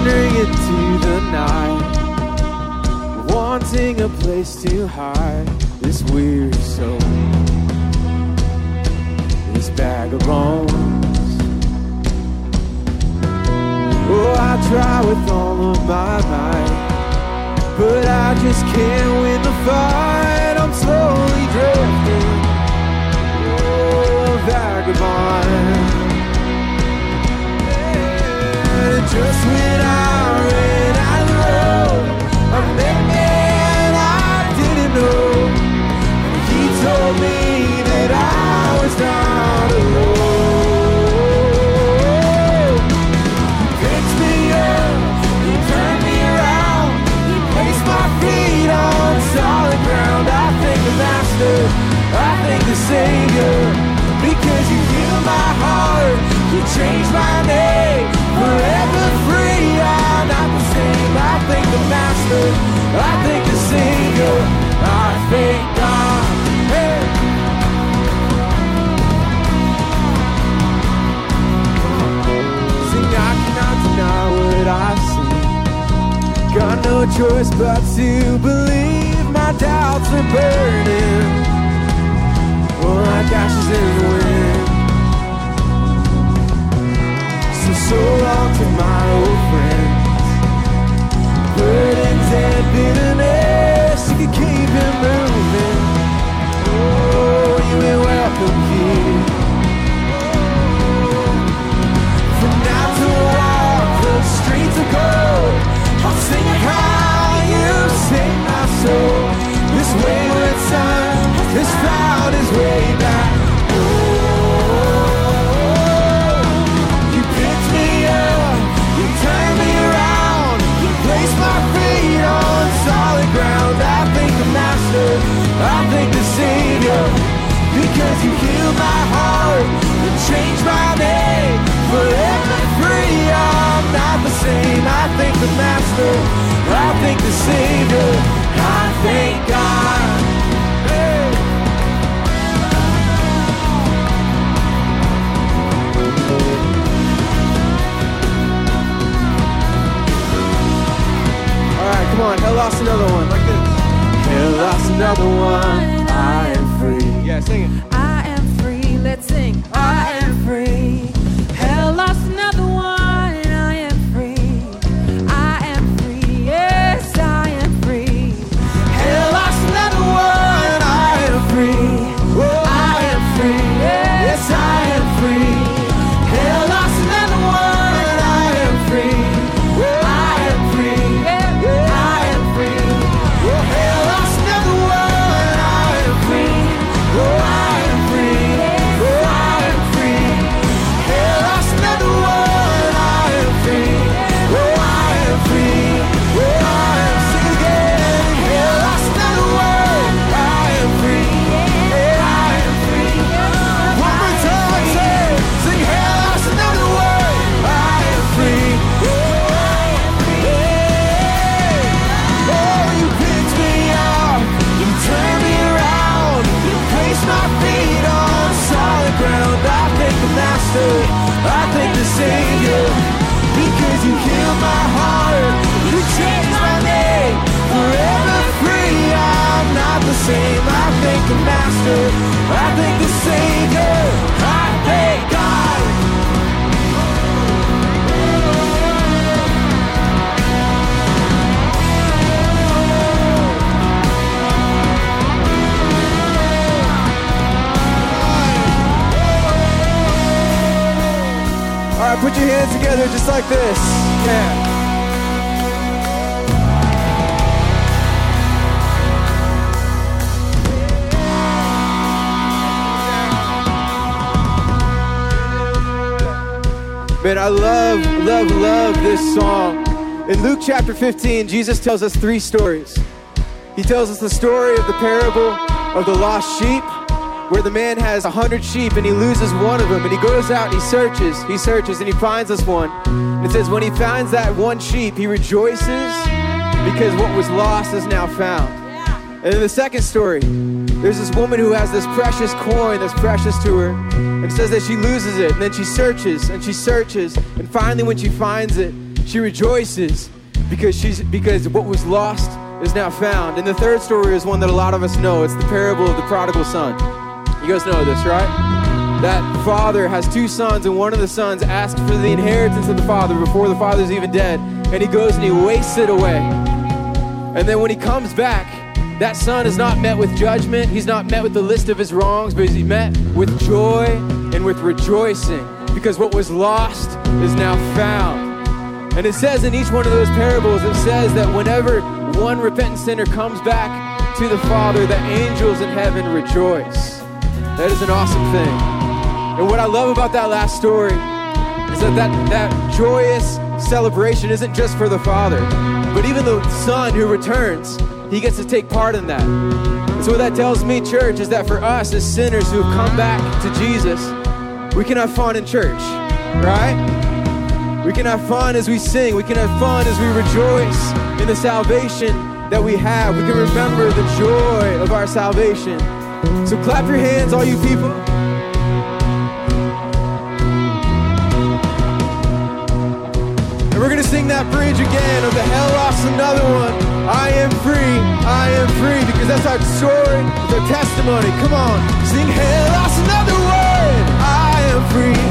wandering into the night, wanting a place to hide this weary soul, this bag of bones. Oh, I try with all of my might, but I just can't win the fight. I'm slowly drifting, oh, vagabond. Savior, because you healed my heart, you changed my name, forever free. I'm not the same. I thank the Master, I thank the Savior, I thank God. Hey. Sing, I cannot deny what I see. Got no choice but to believe my doubts are burning. Oh, like ashes in the wind. So, long to my old friends. Burdens and bitterness, you can keep it moving. Oh, you ain't welcome here. From now to walk the streets of gold, I'll sing how you sing my soul. This wayward son has found his way I thank the Savior, because you healed my heart, you changed my name, forever free. I'm not the same. I thank the Master, I thank the Savior, I thank God. All right, come on. Hell lost another one. Like this. Hell lost another one. I am free. Yeah, sing it. I am free. Let's sing. I am Master, I thank the Savior, I thank God. All right, put your hands together just like this. Yeah. Man, I love, love, love this song. In Luke chapter 15, Jesus tells us three stories. He tells us the story of the parable of the lost sheep, where the man has a hundred sheep and he loses one of them, and he goes out and he searches, he searches, and he finds this one. And it says, when he finds that one sheep, he rejoices because what was lost is now found. And in the second story, there's this woman who has this precious coin that's precious to her, it says that she loses it, and then she searches and she searches, and finally, when she finds it, She rejoices because she's because what was lost is now found. And the third story is one that a lot of us know. It's the parable of the prodigal son. You guys know this, right? That father has two sons, and one of the sons asks for the inheritance of the father before the father's even dead, and he goes and he wastes it away. And then when he comes back, that son is not met with judgment. He's not met with the list of his wrongs, but he's met with joy and with rejoicing because what was lost is now found. And it says in each one of those parables, it says that whenever one repentant sinner comes back to the Father, the angels in heaven rejoice. That is an awesome thing. And what I love about that last story is that that, that joyous celebration isn't just for the Father, but even the Son who returns, he gets to take part in that. And so what that tells me, church, is that for us as sinners who have come back to Jesus, we can have fun in church, right? We can have fun as we sing. We can have fun as we rejoice in the salvation that we have. We can remember the joy of our salvation. So clap your hands, all you people. And we're going to sing that bridge again of the hell lost another one. I am free, I am free, because that's our story, the testimony. Come on, sing hell lost another one. Free,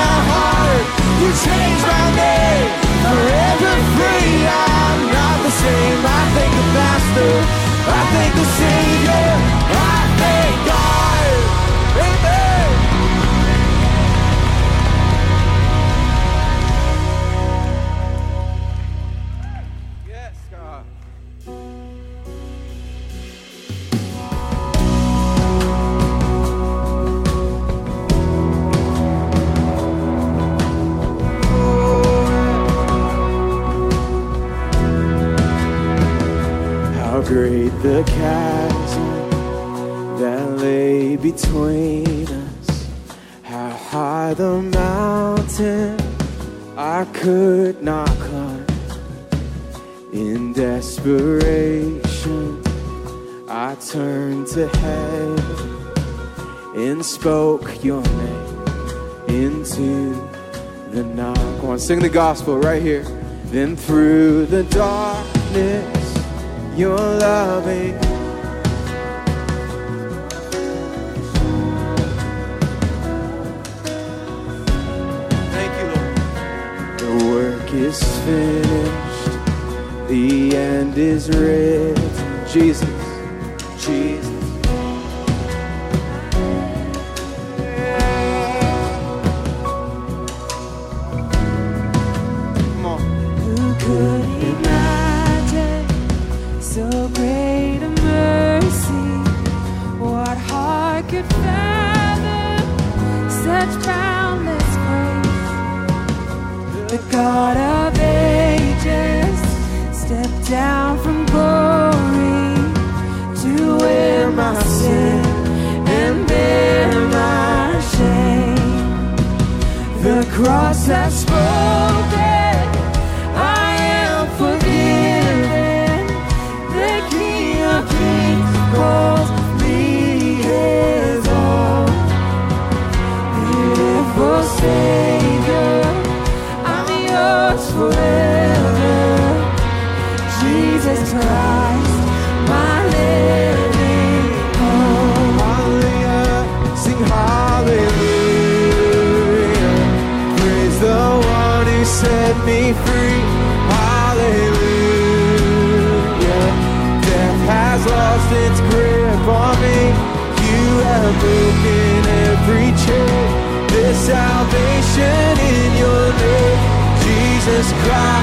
my heart. You changed my name. Forever free. I'm not the same. I thank the Master. I thank the the chasm that lay between us. How high the mountain I could not climb. In desperation, I turned to heaven and spoke your name into the night. Come on, sing the gospel right here. Then through the darkness, your loving. Thank you, Lord. The work is finished, the end is written. Jesus, Jesus. cry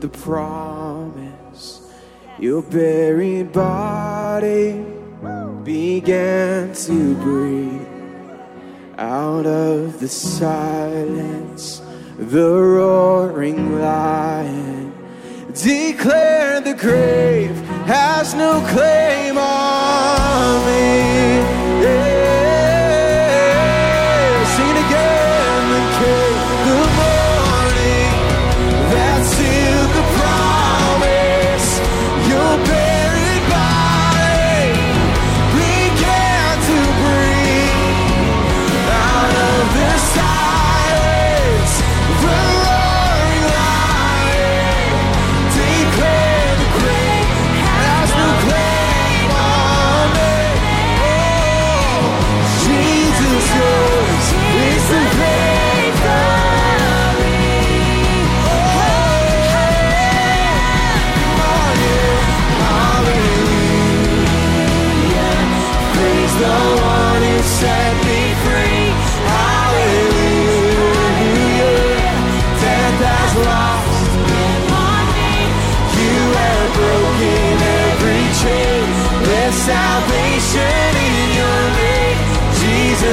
the promise. Your buried body began to breathe out of the silence, the roaring lion. Declare the grave has no claim on me.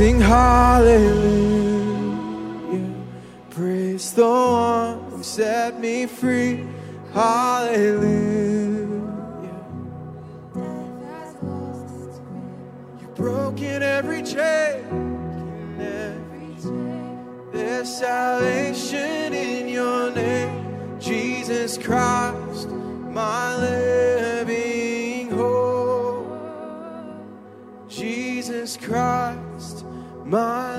sing hallelujah. Praise the one who set me free. Hallelujah. You've broken every chain. There's salvation in your name, Jesus Christ, my living hope. Jesus Christ my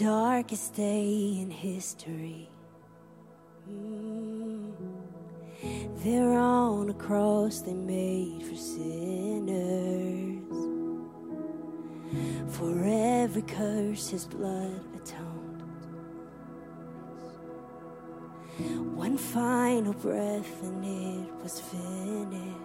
darkest day in history. Mm. There on a cross they made for sinners. For every curse his blood atoned. One final breath and it was finished.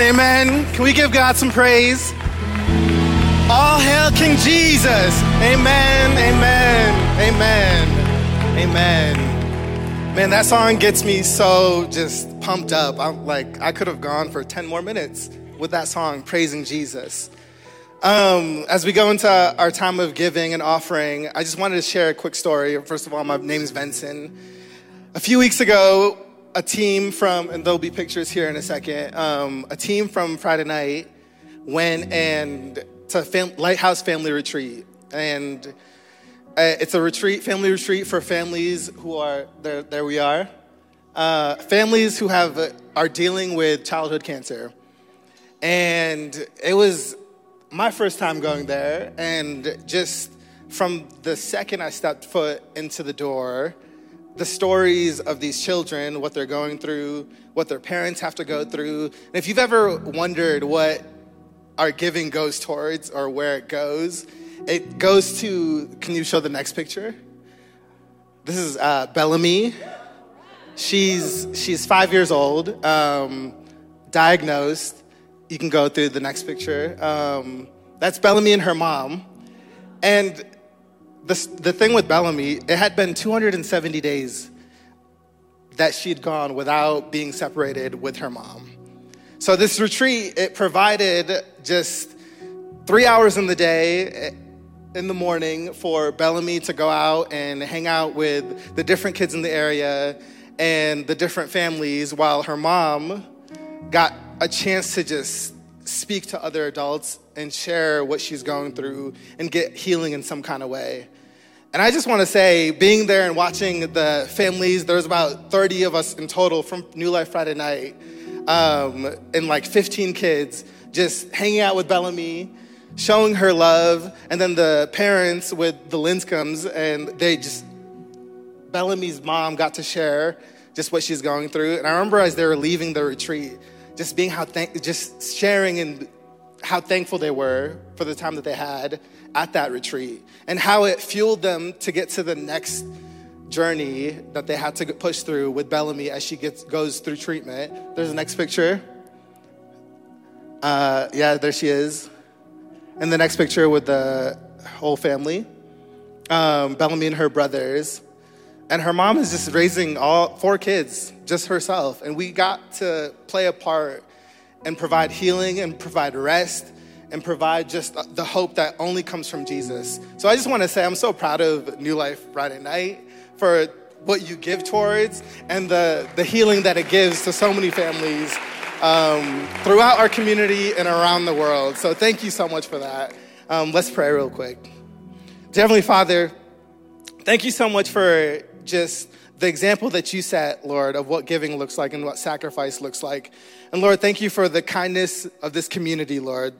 Amen. Can we give God some praise? All hail King Jesus. Amen, amen, amen, amen. Man, that song gets me so just pumped up. I'm like, I could have gone for 10 more minutes with that song, praising Jesus. Um, as we go into our time of giving and offering, I just wanted to share a quick story. First of all, my name's Benson. A few weeks ago, a team from, and there'll be pictures here in a second, um, a team from Friday night went and to fam- Lighthouse Family Retreat. And uh, it's a retreat, family retreat for families who are, there, there we are, uh, families who have, uh, are dealing with childhood cancer. And it was my first time going there, and just from the second I stepped foot into the door, the stories of these children, what they're going through, what their parents have to go through. And if you've ever wondered what our giving goes towards or where it goes, it goes to, can you show the next picture? This is uh, Bellamy. She's, she's five years old, um, diagnosed. You can go through the next picture. Um, that's Bellamy and her mom. And the, the thing with Bellamy, it had been 270 days that she'd gone without being separated with her mom. So this retreat, it provided just three hours in the day eh, in the morning for Bellamy to go out and hang out with the different kids in the area and the different families while her mom got a chance to just speak to other adults and share what she's going through and get healing in some kind of way. And I just want to say, being there and watching the families, there's about 30 of us in total from New Life Friday night, um, and like 15 kids just hanging out with Bellamy, showing her love, and then the parents with the Linscombs, and they just, Bellamy's mom got to share just what she's going through. And I remember as they were leaving the retreat, just being how, thank, just sharing and how thankful they were for the time that they had at that retreat and how it fueled them to get to the next journey that they had to push through with Bellamy as she gets, goes through treatment. There's the next picture. Uh, yeah, there she is. And the next picture with the whole family. Um, Bellamy and her brothers. And her mom is just raising all four kids just herself. And we got to play a part and provide healing and provide rest and provide just the hope that only comes from Jesus. So I just want to say I'm so proud of New Life Friday night for what you give towards and the, the healing that it gives to so many families um, throughout our community and around the world. So thank you so much for that. Um, let's pray real quick. Dear Heavenly Father, thank you so much for just the example that you set, Lord, of what giving looks like and what sacrifice looks like. And Lord, thank you for the kindness of this community, Lord,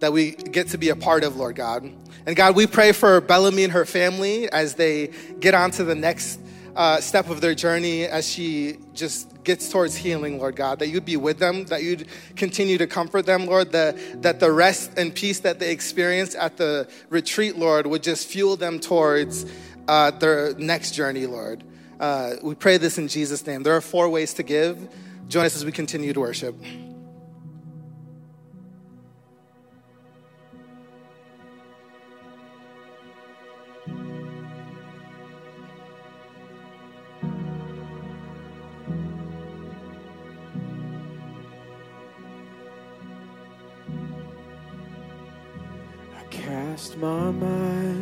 that we get to be a part of, Lord God. And God, we pray for Bellamy and her family as they get on to the next uh, step of their journey as she just gets towards healing, Lord God, that you'd be with them, that you'd continue to comfort them, Lord, the, that the rest and peace that they experienced at the retreat, Lord, would just fuel them towards uh, their next journey, Lord. Uh, we pray this in Jesus' name. There are four ways to give. Join us as we continue to worship. Cast my mind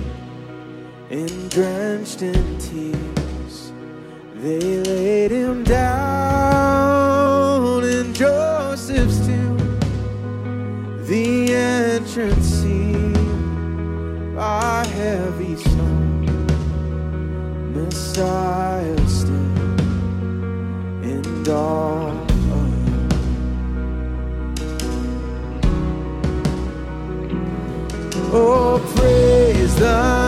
and drenched in tears, they laid him down in Joseph's tomb. The entrance sealed by heavy stone. Messiah still in all. Oh, praise the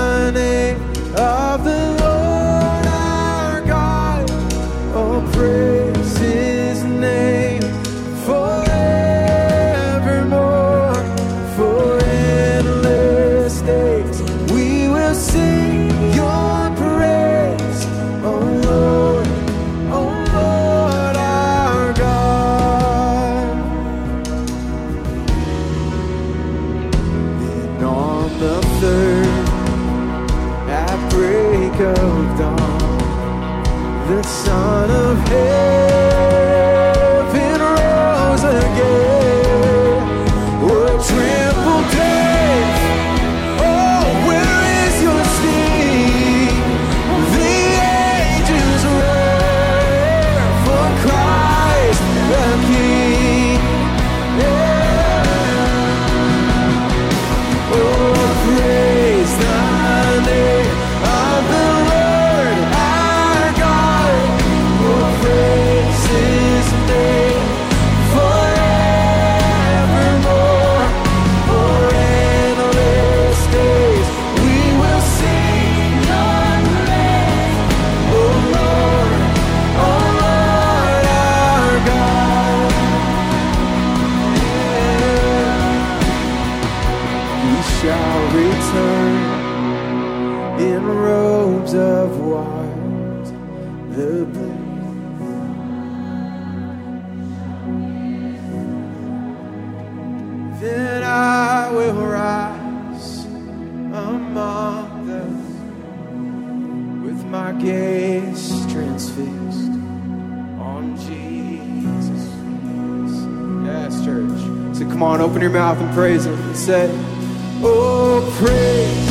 my gaze transfixed on Jesus. Yes, church. So come on, open your mouth and praise Him and say, Oh, praise.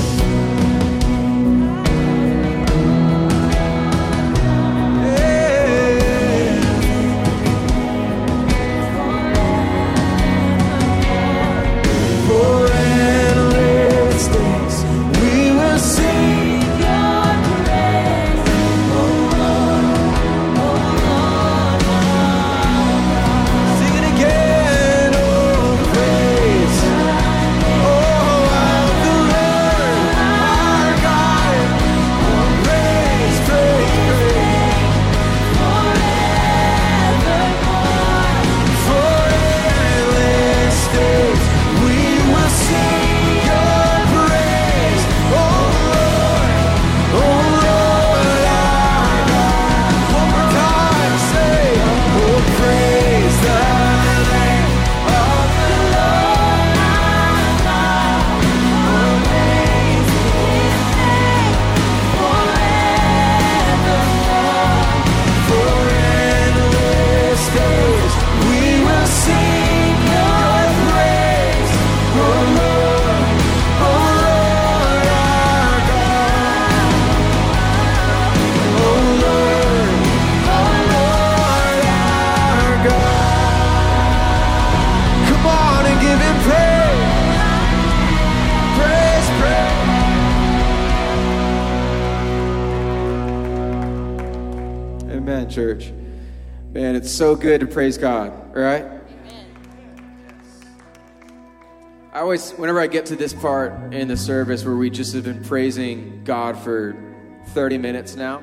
So good to praise God, right? I always, whenever I get to this part in the service where we just have been praising God for 30 minutes now,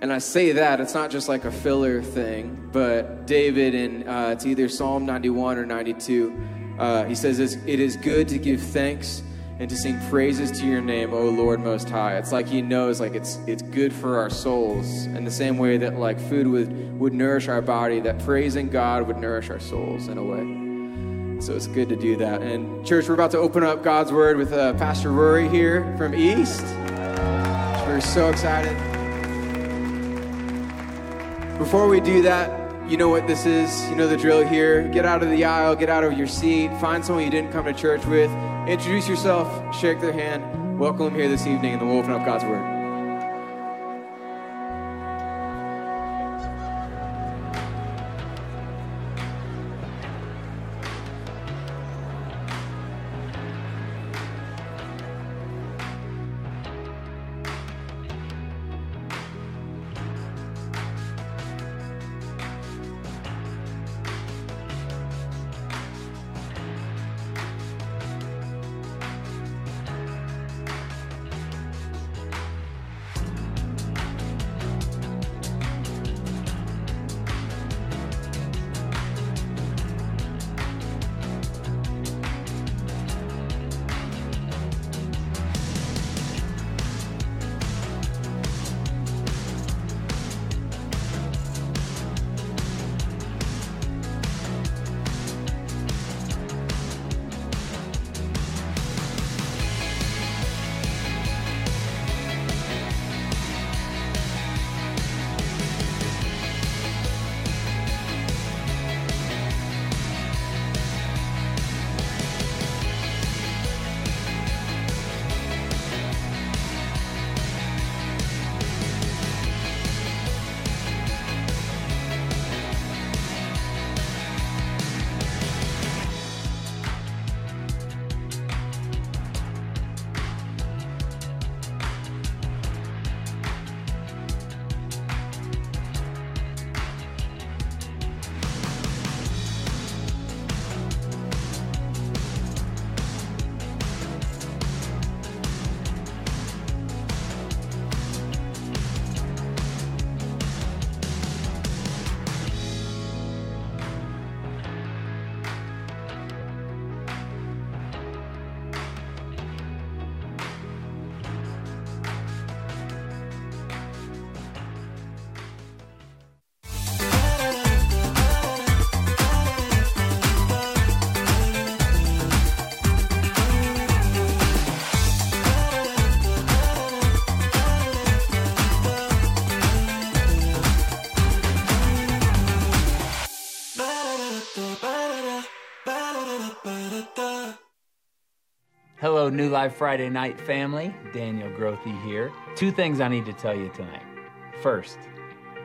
and I say that, it's not just like a filler thing, but David in, uh, it's either Psalm 91 or 92, uh, he says, "It's- It is good to give thanks and to sing praises to your name, O Lord Most High. It's like he knows like it's, it's good for our souls in the same way that like food would, would nourish our body, that praising God would nourish our souls in a way. So it's good to do that. And church, we're about to open up God's Word with uh, Pastor Rory here from East. We're so excited. Before we do that, you know what this is. You know the drill here. Get out of the aisle, get out of your seat, find someone you didn't come to church with, introduce yourself, shake their hand, welcome them here this evening, and then we'll open up God's Word. Hello, New Life Friday Night family. Daniel Grothe here. Two things I need to tell you tonight. First,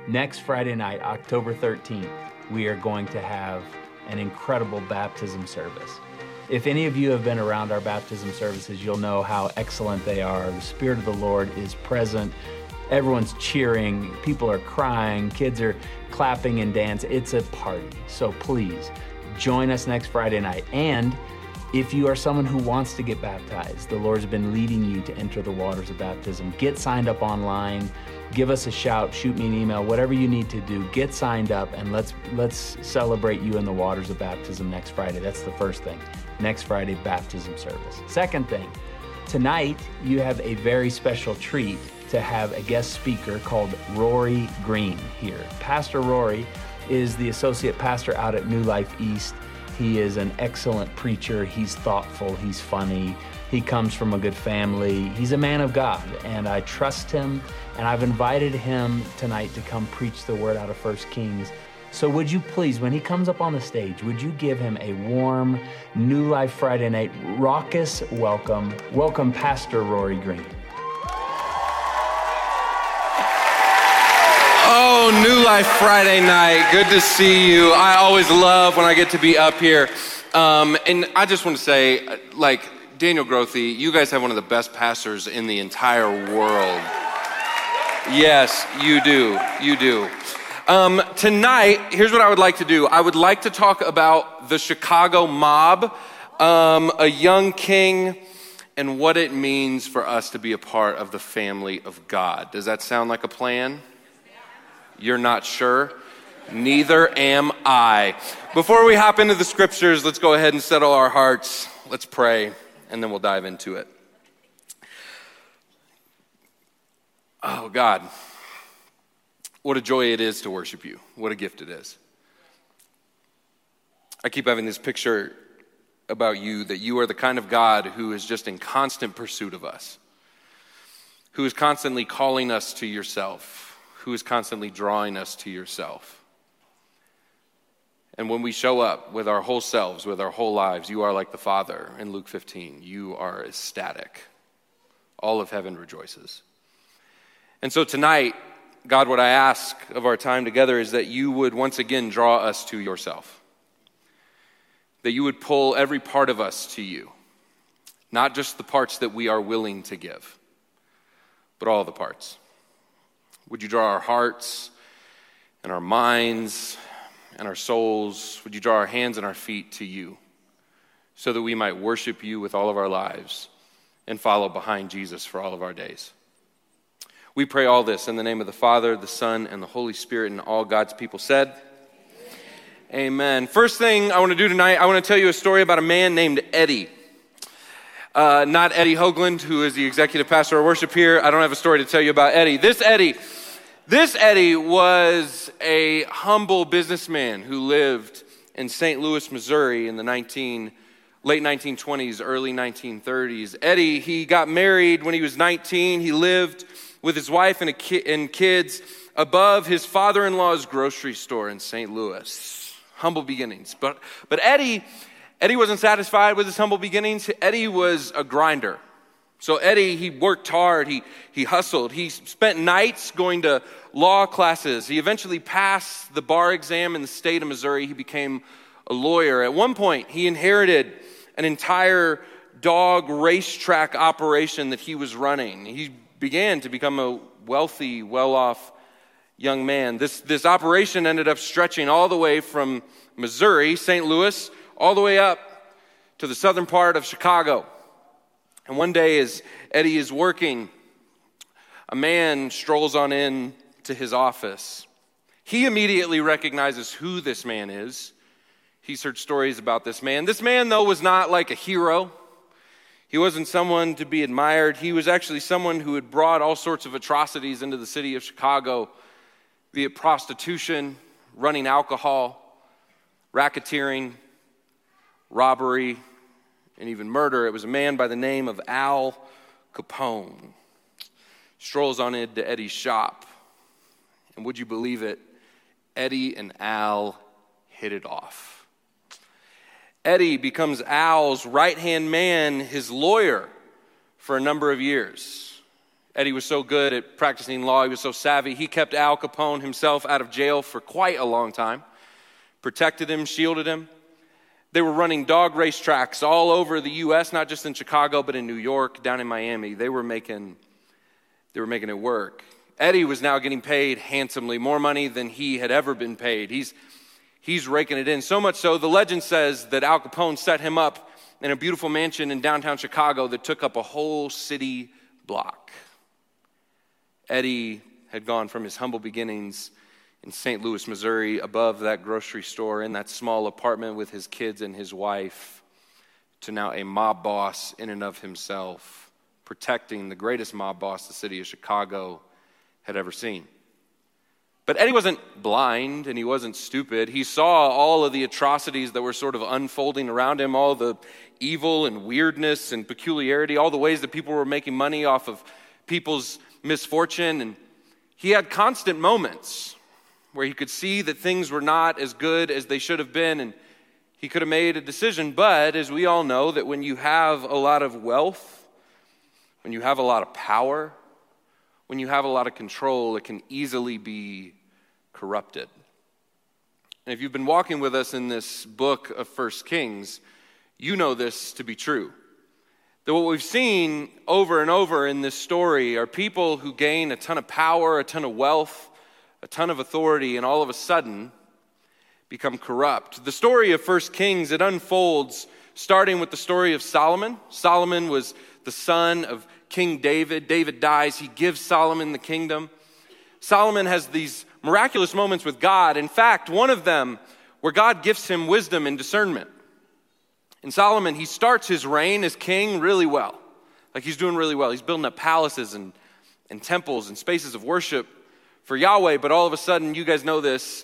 next Friday night, October 13th, we are going to have an incredible baptism service. If any of you have been around our baptism services, you'll know how excellent they are. The Spirit of the Lord is present. Everyone's cheering, people are crying, kids are clapping and dancing. It's a party. So please join us next Friday night. And if you are someone who wants to get baptized, the Lord's been leading you to enter the waters of baptism. Get signed up online. Give us a shout, shoot me an email, whatever you need to do. Get signed up and let's let's celebrate you in the waters of baptism next Friday. That's the first thing. Next Friday baptism service. Second thing, tonight you have a very special treat to have a guest speaker called Rory Green here. Pastor Rory is the associate pastor out at New Life East. He is an excellent preacher. He's thoughtful. He's funny. He comes from a good family. He's a man of God, and I trust him. And I've invited him tonight to come preach the word out of First Kings. So, would you please, when he comes up on the stage, would you give him a warm New Life Friday night raucous welcome? Welcome, Pastor Rory Green. New Life Friday night. Good to see you. I always love when I get to be up here. Um, and I just want to say, like, Daniel Grothe, you guys have one of the best pastors in the entire world. Yes, you do. You do. Um, tonight, here's what I would like to do I would like to talk about the Chicago mob, um, a young king, and what it means for us to be a part of the family of God. Does that sound like a plan? You're not sure? Neither am I. Before we hop into the scriptures, let's go ahead and settle our hearts. Let's pray, and then we'll dive into it. Oh, God, what a joy it is to worship you. What a gift it is. I keep having this picture about you that you are the kind of God who is just in constant pursuit of us, who is constantly calling us to yourself who is constantly drawing us to yourself. And when we show up with our whole selves, with our whole lives, you are like the Father in Luke 15. You are ecstatic. All of heaven rejoices. And so tonight, God, what I ask of our time together is that you would once again draw us to yourself. That you would pull every part of us to you, not just the parts that we are willing to give, but all the parts. Would you draw our hearts and our minds and our souls? Would you draw our hands and our feet to you so that we might worship you with all of our lives and follow behind Jesus for all of our days? We pray all this in the name of the Father, the Son, and the Holy Spirit, and all God's people said. Amen. First thing I want to do tonight, I want to tell you a story about a man named Eddie. Uh, not Eddie Hoagland, who is the executive pastor of worship here. I don't have a story to tell you about Eddie. This Eddie, this Eddie was a humble businessman who lived in St. Louis, Missouri in the 19, late 1920s, early 1930s. Eddie, he got married when he was 19. He lived with his wife and, ki- and kids above his father in law's grocery store in St. Louis. Humble beginnings. But, but Eddie, Eddie wasn't satisfied with his humble beginnings. Eddie was a grinder. So Eddie, he worked hard, he, he hustled, he spent nights going to law classes. He eventually passed the bar exam in the state of Missouri. He became a lawyer. At one point, he inherited an entire dog racetrack operation that he was running. He began to become a wealthy, well off young man. This, this operation ended up stretching all the way from Missouri, St. Louis, all the way up to the southern part of Chicago. And one day, as Eddie is working, a man strolls on in to his office. He immediately recognizes who this man is. He's heard stories about this man. This man, though, was not like a hero. He wasn't someone to be admired. He was actually someone who had brought all sorts of atrocities into the city of Chicago, be it prostitution, running alcohol, racketeering, robbery, and even murder. It was a man by the name of Al Capone. Strolls on into Eddie's shop. And would you believe it? Eddie and Al hit it off. Eddie becomes Al's right hand man, his lawyer, for a number of years. Eddie was so good at practicing law, he was so savvy, he kept Al Capone himself out of jail for quite a long time, protected him, shielded him. They were running dog race tracks all over the US, not just in Chicago, but in New York, down in Miami. They were making, they were making it work. Eddie was now getting paid handsomely, more money than he had ever been paid. He's, he's raking it in. So much so, the legend says that Al Capone set him up in a beautiful mansion in downtown Chicago that took up a whole city block. Eddie had gone from his humble beginnings in St. Louis, Missouri, above that grocery store in that small apartment with his kids and his wife, to now a mob boss in and of himself, protecting the greatest mob boss the city of Chicago had ever seen. But Eddie wasn't blind and he wasn't stupid. He saw all of the atrocities that were sort of unfolding around him, all the evil and weirdness and peculiarity, all the ways that people were making money off of people's misfortune. And he had constant moments where he could see that things were not as good as they should have been and he could have made a decision. But as we all know, that when you have a lot of wealth, when you have a lot of power, when you have a lot of control, it can easily be corrupted. And if you've been walking with us in this book of First Kings, you know this to be true. That what we've seen over and over in this story are people who gain a ton of power, a ton of wealth, a ton of authority, and all of a sudden become corrupt. The story of First Kings, it unfolds starting with the story of Solomon. Solomon was the son of King David. David dies, he gives Solomon the kingdom. Solomon has these miraculous moments with God. In fact, one of them where God gives him wisdom and discernment. In Solomon, he starts his reign as king really well. Like he's doing really well. He's building up palaces and, and temples and spaces of worship for Yahweh, but all of a sudden, you guys know this,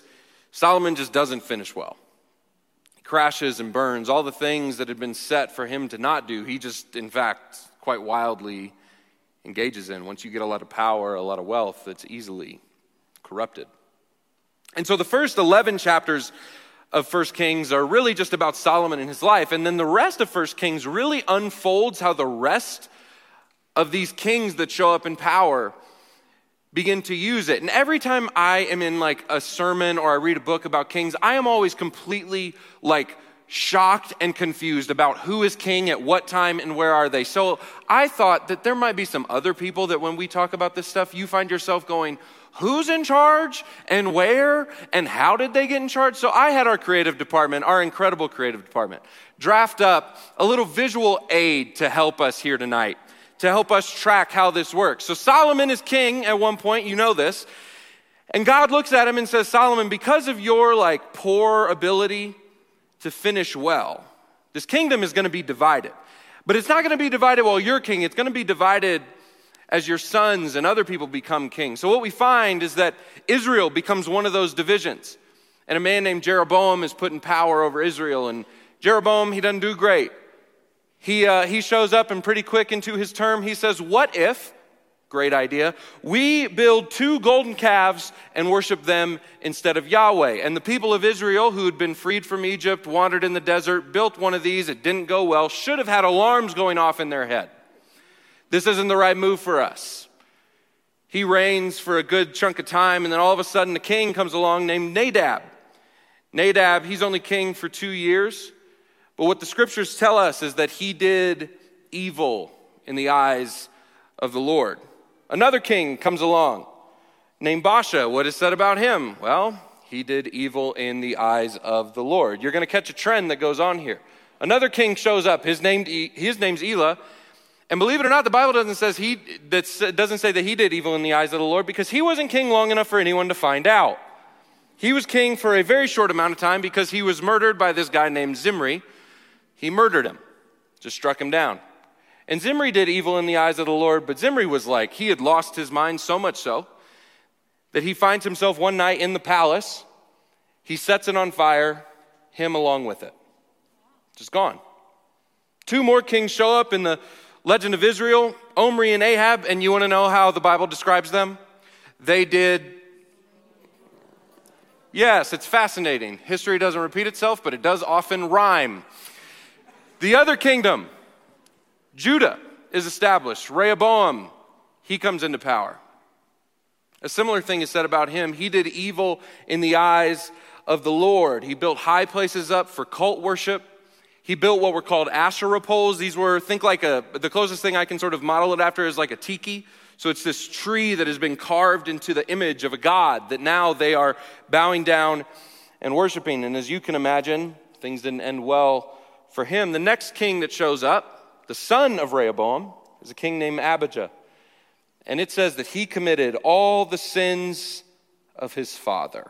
Solomon just doesn't finish well. He crashes and burns all the things that had been set for him to not do. He just, in fact, quite wildly engages in. Once you get a lot of power, a lot of wealth, that's easily corrupted. And so the first 11 chapters of First Kings are really just about Solomon and his life. And then the rest of First Kings really unfolds how the rest of these kings that show up in power begin to use it. And every time I am in like a sermon or I read a book about kings, I am always completely like shocked and confused about who is king at what time and where are they. So I thought that there might be some other people that when we talk about this stuff, you find yourself going, who's in charge and where and how did they get in charge? So I had our creative department, our incredible creative department, draft up a little visual aid to help us here tonight, to help us track how this works. So Solomon is king at one point, you know this. And God looks at him and says, Solomon, because of your like poor ability to finish well. This kingdom is going to be divided. But it's not going to be divided while you're king, it's going to be divided as your sons and other people become king. So, what we find is that Israel becomes one of those divisions. And a man named Jeroboam is put in power over Israel. And Jeroboam, he doesn't do great. He, uh, he shows up and pretty quick into his term, he says, What if Great idea. We build two golden calves and worship them instead of Yahweh. And the people of Israel, who had been freed from Egypt, wandered in the desert, built one of these. It didn't go well, should have had alarms going off in their head. This isn't the right move for us. He reigns for a good chunk of time, and then all of a sudden, a king comes along named Nadab. Nadab, he's only king for two years, but what the scriptures tell us is that he did evil in the eyes of the Lord. Another king comes along named Baasha. What is said about him? Well, he did evil in the eyes of the Lord. You're going to catch a trend that goes on here. Another king shows up. His, name, his name's Elah. And believe it or not, the Bible doesn't, says he, that doesn't say that he did evil in the eyes of the Lord because he wasn't king long enough for anyone to find out. He was king for a very short amount of time because he was murdered by this guy named Zimri. He murdered him, just struck him down. And Zimri did evil in the eyes of the Lord, but Zimri was like, he had lost his mind so much so that he finds himself one night in the palace. He sets it on fire, him along with it. Just gone. Two more kings show up in the legend of Israel Omri and Ahab, and you want to know how the Bible describes them? They did. Yes, it's fascinating. History doesn't repeat itself, but it does often rhyme. The other kingdom, Judah, is established. Rehoboam, he comes into power. A similar thing is said about him. He did evil in the eyes of the Lord. He built high places up for cult worship. He built what were called Asherah poles. These were, think like a, the closest thing I can sort of model it after is like a tiki. So it's this tree that has been carved into the image of a god that now they are bowing down and worshiping. And as you can imagine, things didn't end well for him. The next king that shows up, the son of Rehoboam, is a king named Abijah. And it says that he committed all the sins of his father.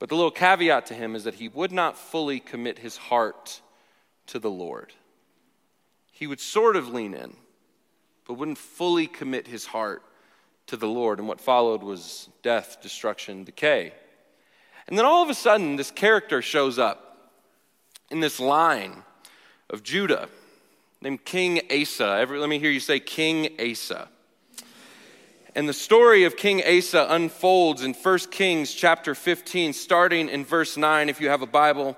But the little caveat to him is that he would not fully commit his heart to the Lord. He would sort of lean in, but wouldn't fully commit his heart to the Lord. And what followed was death, destruction, decay. And then all of a sudden, this character shows up in this line of Judah named King Asa. Every, let me hear you say King Asa. And the story of King Asa unfolds in 1 Kings chapter 15, starting in verse 9. If you have a Bible,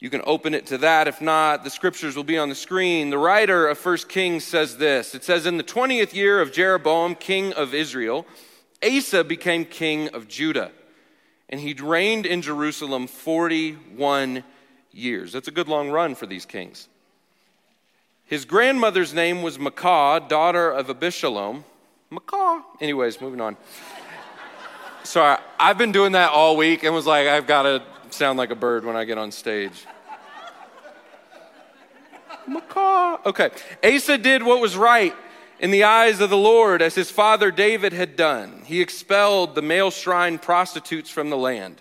you can open it to that. If not, the scriptures will be on the screen. The writer of 1 Kings says this It says, In the 20th year of Jeroboam, king of Israel, Asa became king of Judah, and he reigned in Jerusalem 41 years. That's a good long run for these kings. His grandmother's name was Maacah, daughter of Abishalom macaw. Anyways, moving on. Sorry, I've been doing that all week and was like, I've got to sound like a bird when I get on stage. Macaw. Okay. Asa did what was right in the eyes of the Lord, as his father David had done. He expelled the male shrine prostitutes from the land,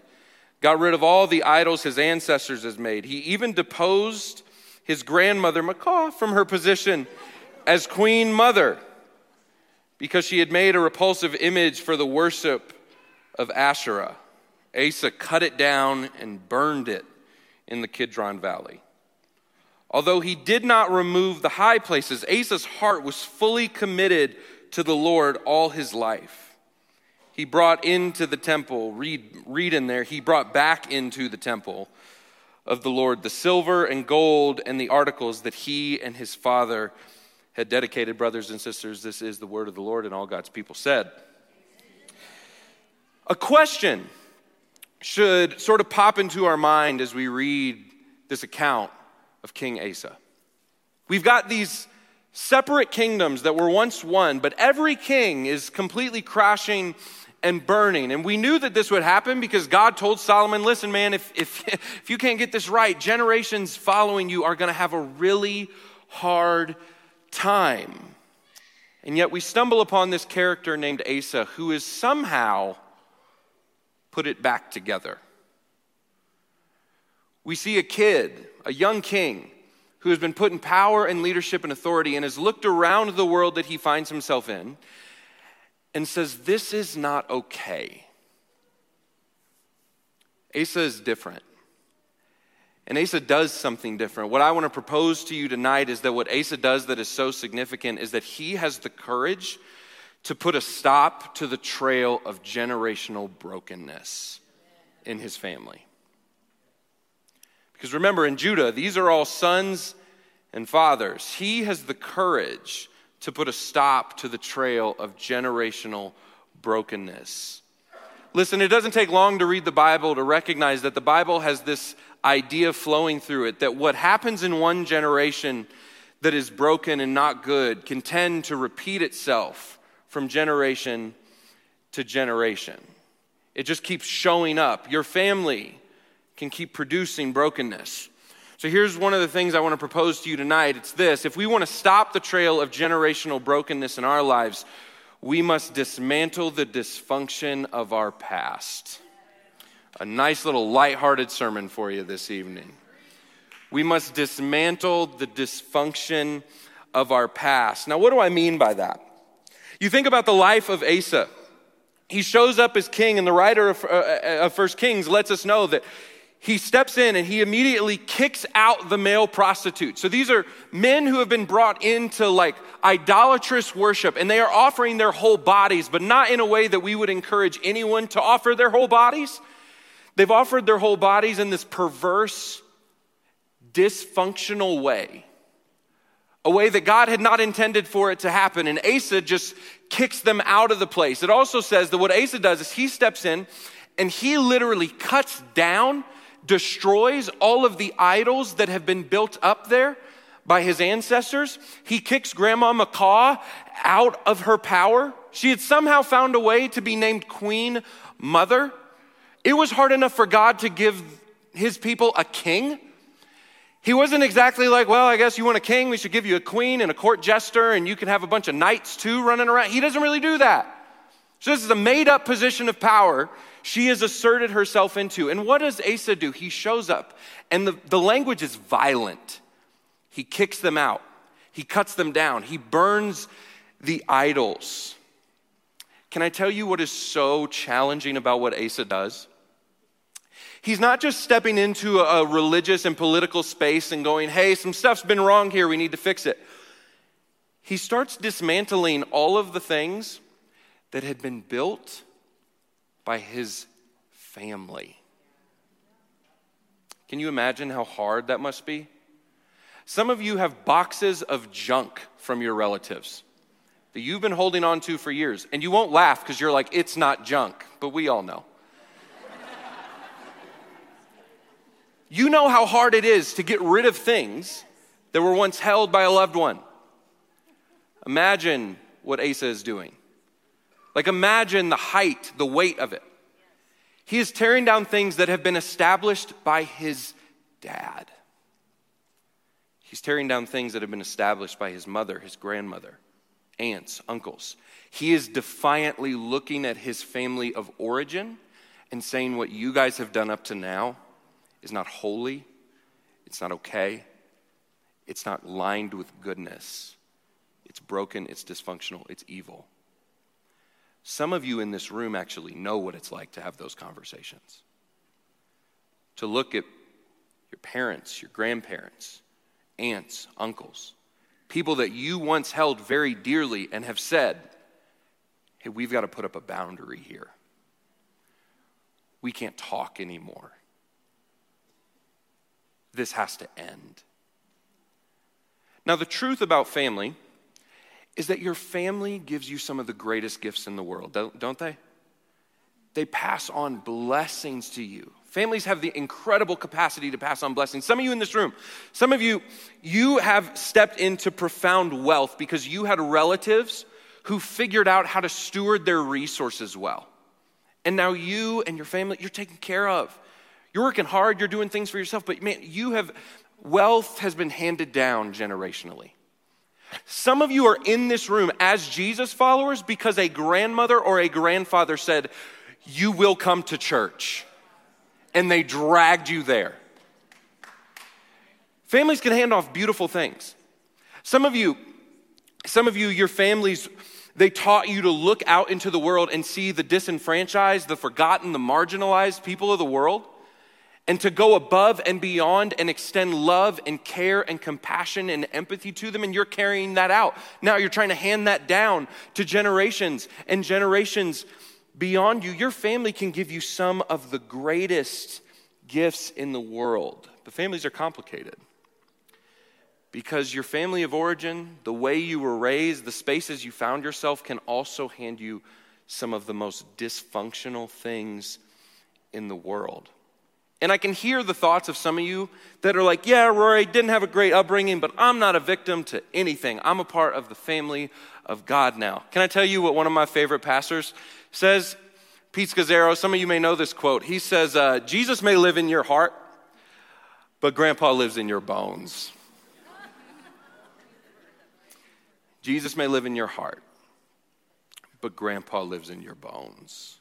got rid of all the idols his ancestors had made. He even deposed his grandmother Maacah from her position as queen mother because she had made a repulsive image for the worship of Asherah. Asa cut it down and burned it in the Kidron Valley. Although he did not remove the high places, Asa's heart was fully committed to the Lord all his life. He brought into the temple, read, read in there, he brought back into the temple of the Lord the silver and gold and the articles that he and his father had dedicated, brothers and sisters, this is the word of the Lord, and all God's people said. A question should sort of pop into our mind as we read this account of King Asa. We've got these separate kingdoms that were once one, but every king is completely crashing and burning. And we knew that this would happen because God told Solomon, listen, man, if, if, if you can't get this right, generations following you are going to have a really hard time. And yet we stumble upon this character named Asa who is somehow put it back together. We see a kid, a young king, who has been put in power and leadership and authority and has looked around the world that he finds himself in and says, This is not okay. Asa is different. And Asa does something different. What I want to propose to you tonight is that what Asa does that is so significant is that he has the courage to put a stop to the trail of generational brokenness in his family. Because remember, in Judah, these are all sons and fathers. He has the courage to put a stop to the trail of generational brokenness. Listen, it doesn't take long to read the Bible to recognize that the Bible has this idea flowing through it that what happens in one generation that is broken and not good can tend to repeat itself from generation to generation. It just keeps showing up. Your family can keep producing brokenness. So here's one of the things I want to propose to you tonight. It's this if we want to stop the trail of generational brokenness in our lives, we must dismantle the dysfunction of our past a nice little light-hearted sermon for you this evening. We must dismantle the dysfunction of our past. Now, what do I mean by that? You think about the life of Asa. He shows up as king, and the writer of, uh, uh, First Kings lets us know that he steps in and he immediately kicks out the male prostitutes. So these are men who have been brought into like idolatrous worship and they are offering their whole bodies, but not in a way that we would encourage anyone to offer their whole bodies. They've offered their whole bodies in this perverse, dysfunctional way, a way that God had not intended for it to happen. And Asa just kicks them out of the place. It also says that what Asa does is he steps in and he literally cuts down, destroys all of the idols that have been built up there by his ancestors. He kicks Grandma Macaw out of her power. She had somehow found a way to be named Queen Mother. It was hard enough for God to give his people a king. He wasn't exactly like, well, I guess you want a king, we should give you a queen and a court jester, and you can have a bunch of knights too running around. He doesn't really do that. So, this is a made up position of power she has asserted herself into. And what does Asa do? He shows up, and the, the language is violent. He kicks them out, he cuts them down, he burns the idols. Can I tell you what is so challenging about what Asa does? He's not just stepping into a religious and political space and going, hey, some stuff's been wrong here, we need to fix it. He starts dismantling all of the things that had been built by his family. Can you imagine how hard that must be? Some of you have boxes of junk from your relatives that you've been holding on to for years. And you won't laugh because you're like, it's not junk, but we all know. you know how hard it is to get rid of things that were once held by a loved one. Imagine what Asa is doing. Like, imagine the height, the weight of it. He is tearing down things that have been established by his dad. He's tearing down things that have been established by his mother, his grandmother aunts, uncles. He is defiantly looking at his family of origin and saying, What you guys have done up to now is not holy, it's not okay, it's not lined with goodness. It's broken, it's dysfunctional, it's evil. Some of you in this room actually know what it's like to have those conversations. To look at your parents, your grandparents, aunts, uncles, people that you once held very dearly and have said, hey, we've got to put up a boundary here. We can't talk anymore. This has to end. Now, the truth about family is that your family gives you some of the greatest gifts in the world, don't, don't they? They pass on blessings to you. Families have the incredible capacity to pass on blessings. Some of you in this room, some of you, you have stepped into profound wealth because you had relatives who figured out how to steward their resources well. And now you and your family, you're taken care of. You're working hard, you're doing things for yourself, but man, you have, wealth has been handed down generationally. Some of you are in this room as Jesus followers because a grandmother or a grandfather said, You will come to church and they dragged you there. Families can hand off beautiful things. Some of you, some of you, your families, they taught you to look out into the world and see the disenfranchised, the forgotten, the marginalized people of the world, and to go above and beyond and extend love and care and compassion and empathy to them, and you're carrying that out. Now you're trying to hand that down to generations and generations beyond you, your family can give you some of the greatest gifts in the world. But families are complicated because your family of origin, the way you were raised, the spaces you found yourself can also hand you some of the most dysfunctional things in the world. And I can hear the thoughts of some of you that are like, yeah, Rory, didn't have a great upbringing, but I'm not a victim to anything. I'm a part of the family of God now. Can I tell you what one of my favorite pastors says? Pete Scazzero, some of you may know this quote. He says, uh, Jesus may live in your heart, but grandpa lives in your bones. Jesus may live in your heart, but grandpa lives in your bones.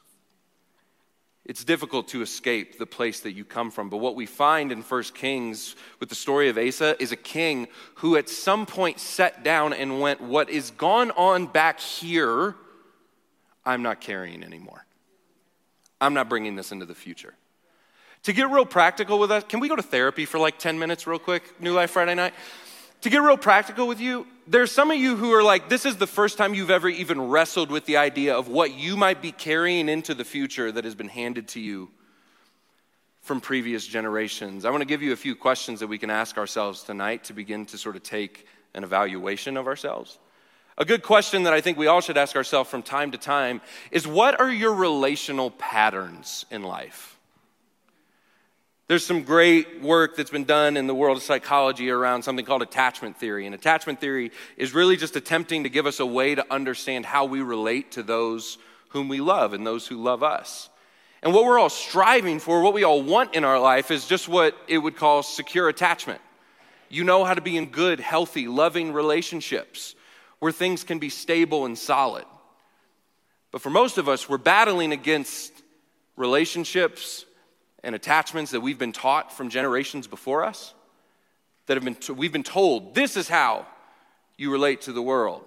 It's difficult to escape the place that you come from. But what we find in 1 Kings with the story of Asa is a king who at some point sat down and went, What is gone on back here, I'm not carrying anymore. I'm not bringing this into the future. To get real practical with us, can we go to therapy for like 10 minutes, real quick? New Life Friday night? To get real practical with you, there's some of you who are like, this is the first time you've ever even wrestled with the idea of what you might be carrying into the future that has been handed to you from previous generations. I want to give you a few questions that we can ask ourselves tonight to begin to sort of take an evaluation of ourselves. A good question that I think we all should ask ourselves from time to time is what are your relational patterns in life? There's some great work that's been done in the world of psychology around something called attachment theory. And attachment theory is really just attempting to give us a way to understand how we relate to those whom we love and those who love us. And what we're all striving for, what we all want in our life, is just what it would call secure attachment. You know how to be in good, healthy, loving relationships where things can be stable and solid. But for most of us, we're battling against relationships and attachments that we've been taught from generations before us, that have been t- we've been told this is how you relate to the world.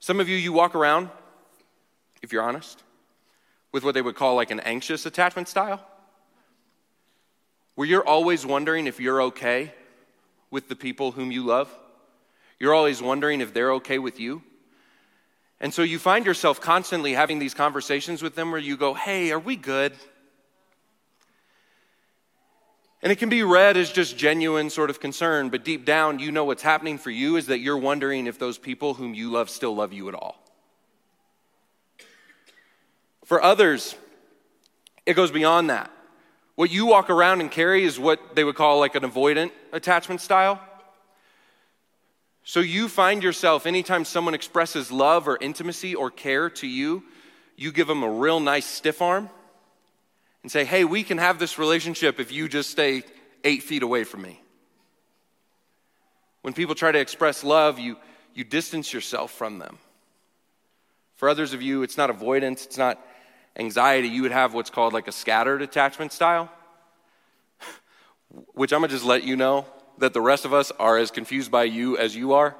Some of you, you walk around, if you're honest, with what they would call like an anxious attachment style, where you're always wondering if you're okay with the people whom you love. You're always wondering if they're okay with you. And so you find yourself constantly having these conversations with them where you go, Hey, are we good? And it can be read as just genuine sort of concern, but deep down, you know what's happening for you is that you're wondering if those people whom you love still love you at all. For others, it goes beyond that. What you walk around and carry is what they would call like an avoidant attachment style. So you find yourself, anytime someone expresses love or intimacy or care to you, you give them a real nice stiff arm and say, hey, we can have this relationship if you just stay eight feet away from me. When people try to express love, you, you distance yourself from them. For others of you, it's not avoidance, it's not anxiety. You would have what's called like a scattered attachment style, which I'm gonna just let you know that the rest of us are as confused by you as you are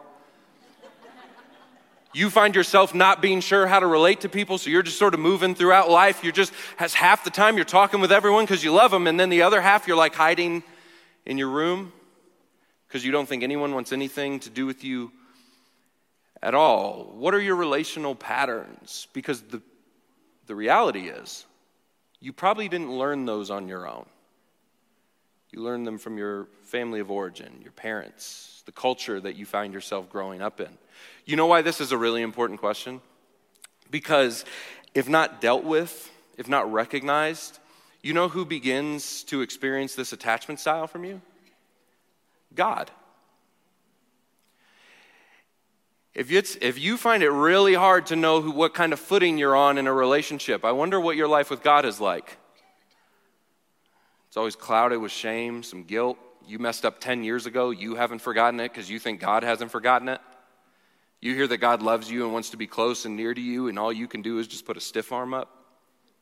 you find yourself not being sure how to relate to people, so you're just sort of moving throughout life. You're just, has half the time you're talking with everyone because you love them, and then the other half you're like hiding in your room because you don't think anyone wants anything to do with you at all. What are your relational patterns? Because the, the reality is, you probably didn't learn those on your own. You learn them from your family of origin, your parents, the culture that you find yourself growing up in. You know why this is a really important question? Because if not dealt with, if not recognized, you know who begins to experience this attachment style from you? God. If, if you find it really hard to know who, what kind of footing you're on in a relationship, I wonder what your life with God is like. Always clouded with shame, some guilt. You messed up 10 years ago, you haven't forgotten it because you think God hasn't forgotten it. You hear that God loves you and wants to be close and near to you, and all you can do is just put a stiff arm up?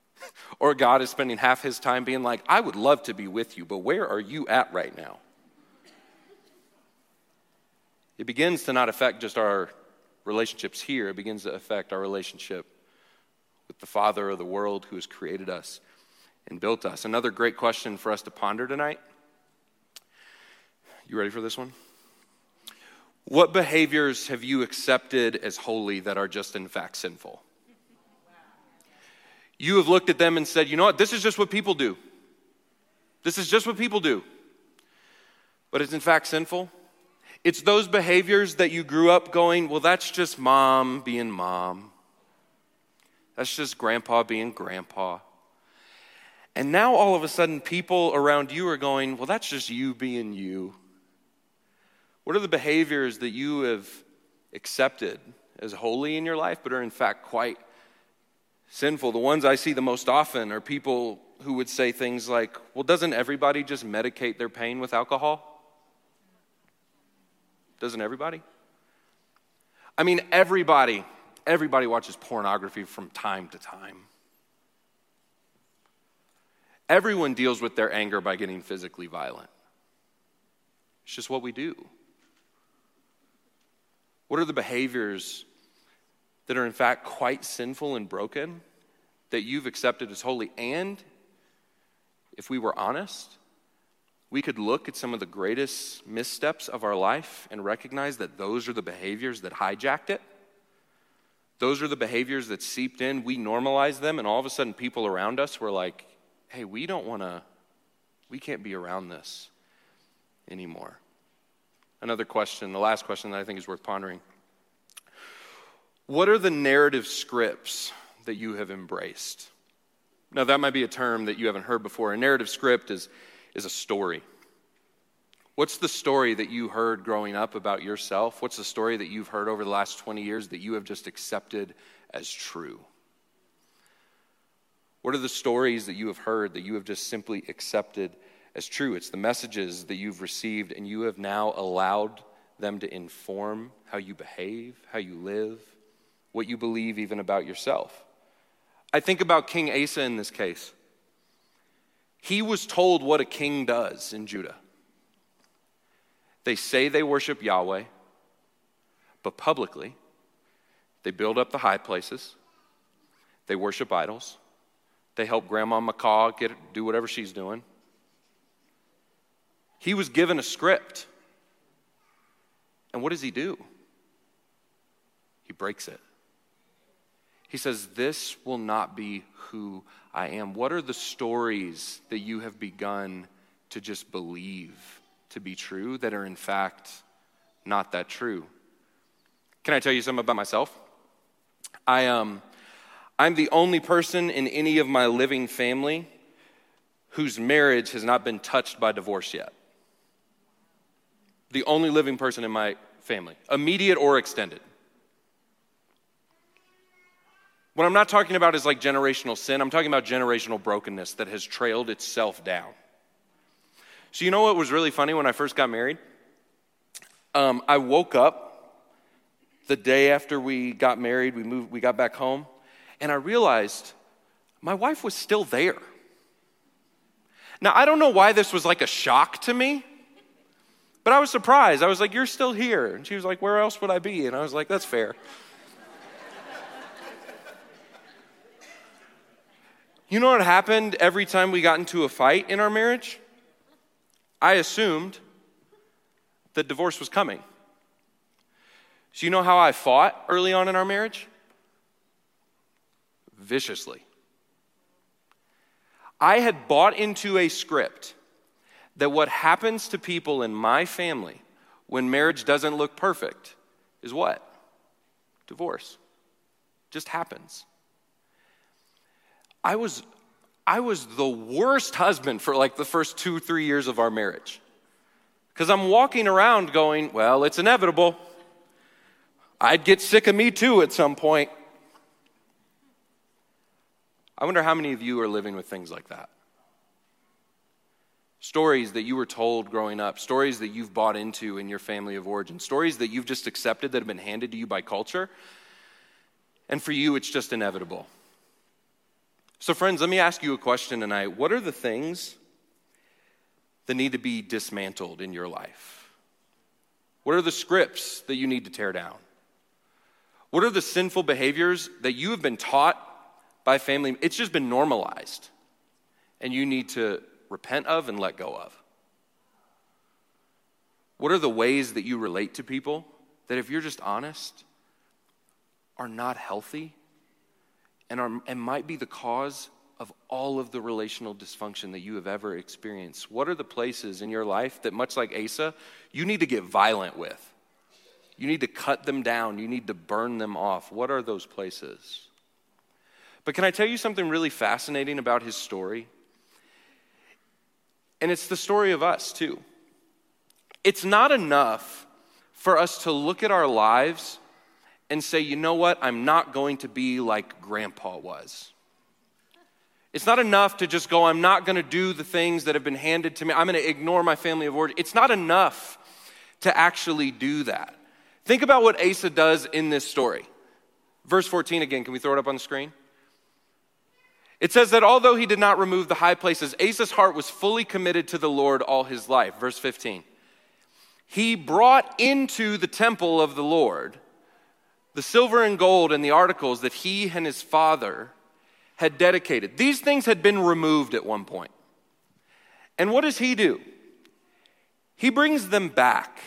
or God is spending half his time being like, I would love to be with you, but where are you at right now? It begins to not affect just our relationships here, it begins to affect our relationship with the Father of the world who has created us and built us. Another great question for us to ponder tonight. You ready for this one? What behaviors have you accepted as holy that are just in fact sinful? You have looked at them and said, you know what, this is just what people do. This is just what people do. But it's in fact sinful. It's those behaviors that you grew up going, well, that's just mom being mom. That's just grandpa being grandpa. And now all of a sudden, people around you are going, well, that's just you being you. What are the behaviors that you have accepted as holy in your life, but are in fact quite sinful? The ones I see the most often are people who would say things like, Well, doesn't everybody just medicate their pain with alcohol? Doesn't everybody? I mean, everybody, everybody watches pornography from time to time. Everyone deals with their anger by getting physically violent. It's just what we do. What are the behaviors that are in fact quite sinful and broken that you've accepted as holy? And if we were honest, we could look at some of the greatest missteps of our life and recognize that those are the behaviors that hijacked it. Those are the behaviors that seeped in. We normalized them, and all of a sudden, people around us were like, hey, we don't want to We can't be around this anymore. Another question, the last question that I think is worth pondering. What are the narrative scripts that you have embraced? Now, that might be a term that you haven't heard before. A narrative script is, is a story. What's the story that you heard growing up about yourself? What's the story that you've heard over the last 20 years that you have just accepted as true? What are the stories that you have heard that you have just simply accepted as true? It's the messages that you've received, and you have now allowed them to inform how you behave, how you live, what you believe even about yourself. I think about King Asa in this case. He was told what a king does in Judah. They say they worship Yahweh, but publicly, they build up the high places, they worship idols, they help Grandma Macaw get, do whatever she's doing. He was given a script. And what does he do? He breaks it. He says, This will not be who I am. What are the stories that you have begun to just believe to be true that are in fact not that true? Can I tell you something about myself? I, um, I'm the only person in any of my living family whose marriage has not been touched by divorce yet. The only living person in my family, immediate or extended. What I'm not talking about is like generational sin, I'm talking about generational brokenness that has trailed itself down. So, you know what was really funny when I first got married? Um, I woke up the day after we got married, we, moved, we got back home, and I realized my wife was still there. Now, I don't know why this was like a shock to me, but I was surprised. I was like, You're still here. And she was like, Where else would I be? And I was like, That's fair. you know what happened every time we got into a fight in our marriage? I assumed that divorce was coming. So, you know how I fought early on in our marriage? Viciously. I had bought into a script that what happens to people in my family when marriage doesn't look perfect is what? Divorce. Just happens. I was I was the worst husband for like the first 2 3 years of our marriage. Cuz I'm walking around going, well, it's inevitable. I'd get sick of me too at some point. I wonder how many of you are living with things like that. Stories that you were told growing up, stories that you've bought into in your family of origin, stories that you've just accepted that have been handed to you by culture. And for you, it's just inevitable. So, friends, let me ask you a question tonight. What are the things that need to be dismantled in your life? What are the scripts that you need to tear down? What are the sinful behaviors that you have been taught by family, it's just been normalized. And you need to repent of and let go of. What are the ways that you relate to people that, if you're just honest, are not healthy and, are, and might be the cause of all of the relational dysfunction that you have ever experienced? What are the places in your life that, much like Asa, you need to get violent with? You need to cut them down, you need to burn them off. What are those places? But can I tell you something really fascinating about his story? And it's the story of us, too. It's not enough for us to look at our lives and say, you know what, I'm not going to be like grandpa was. It's not enough to just go, I'm not going to do the things that have been handed to me. I'm going to ignore my family of origin. It's not enough to actually do that. Think about what Asa does in this story. Verse 14 again, can we throw it up on the screen? It says that although he did not remove the high places, Asa's heart was fully committed to the Lord all his life. Verse 15. He brought into the temple of the Lord the silver and gold and the articles that he and his father had dedicated. These things had been removed at one point. And what does he do? He brings them back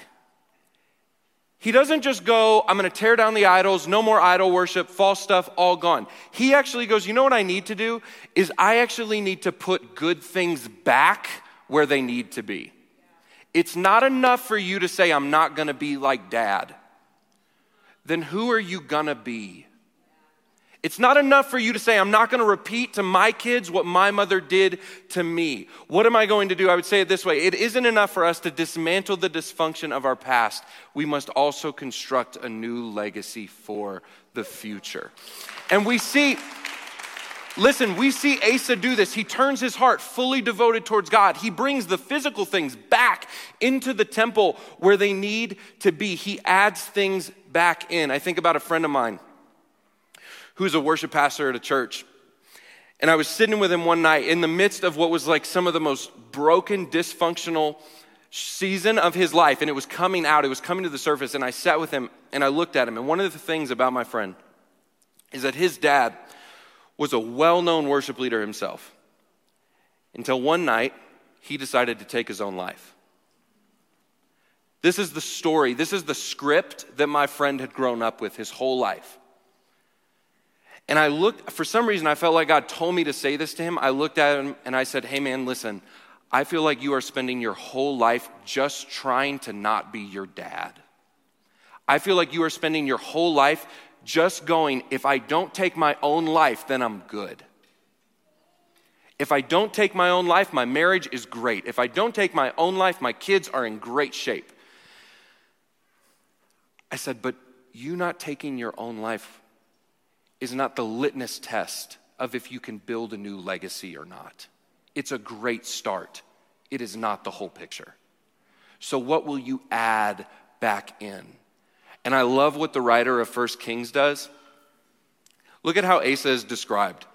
he doesn't just go, I'm going to tear down the idols, no more idol worship, false stuff, all gone. He actually goes, you know what I need to do? Is I actually need to put good things back where they need to be. It's not enough for you to say, I'm not going to be like dad. Then who are you going to be? It's not enough for you to say, I'm not going to repeat to my kids what my mother did to me. What am I going to do? I would say it this way it isn't enough for us to dismantle the dysfunction of our past. We must also construct a new legacy for the future. And we see. Listen, we see Asa do this. He turns his heart fully devoted towards God. He brings the physical things back into the temple where they need to be. He adds things back in. I think about a friend of mine who's a worship pastor at a church. And I was sitting with him one night in the midst of what was like some of the most broken, dysfunctional season of his life. And it was coming out, it was coming to the surface. And I sat with him and I looked at him. And one of the things about my friend is that his dad was a well known worship leader himself. Until one night, he decided to take his own life. This is the story, this is the script that my friend had grown up with his whole life. And I looked, for some reason, I felt like God told me to say this to him. I looked at him and I said, Hey, man, listen, I feel like you are spending your whole life just trying to not be your dad. I feel like you are spending your whole life just going, if I don't take my own life, then I'm good. If I don't take my own life, my marriage is great. If I don't take my own life, my kids are in great shape. I said, but you not taking your own life is not the litmus test of if you can build a new legacy or not. It's a great start, it is not the whole picture. So, what will you add back in? And I love what the writer of First Kings does. Look at how Asa is described.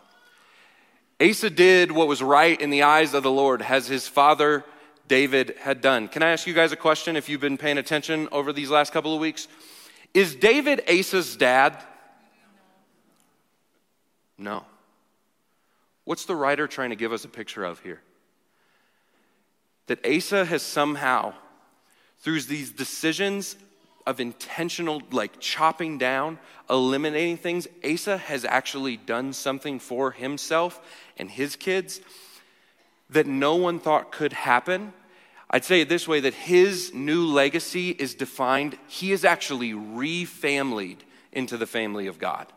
Asa did what was right in the eyes of the Lord, as his father David had done. Can I ask you guys a question if you've been paying attention over these last couple of weeks? Is David Asa's dad? No. What's the writer trying to give us a picture of here? That Asa has somehow, through these decisions of intentional, like chopping down, eliminating things, Asa has actually done something for himself and his kids that no one thought could happen. I'd say it this way that his new legacy is defined, he is actually refamilied into the family of God.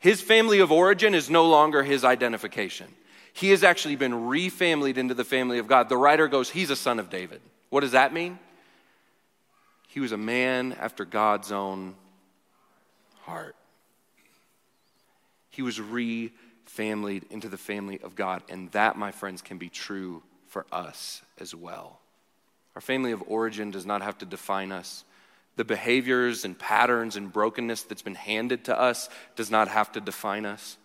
His family of origin is no longer his identification. He has actually been refamilied into the family of God. The writer goes, He's a son of David. What does that mean? He was a man after God's own heart. He was refamilied into the family of God. And that, my friends, can be true for us as well. Our family of origin does not have to define us. The behaviors and patterns and brokenness that's been handed to us does not have to define us.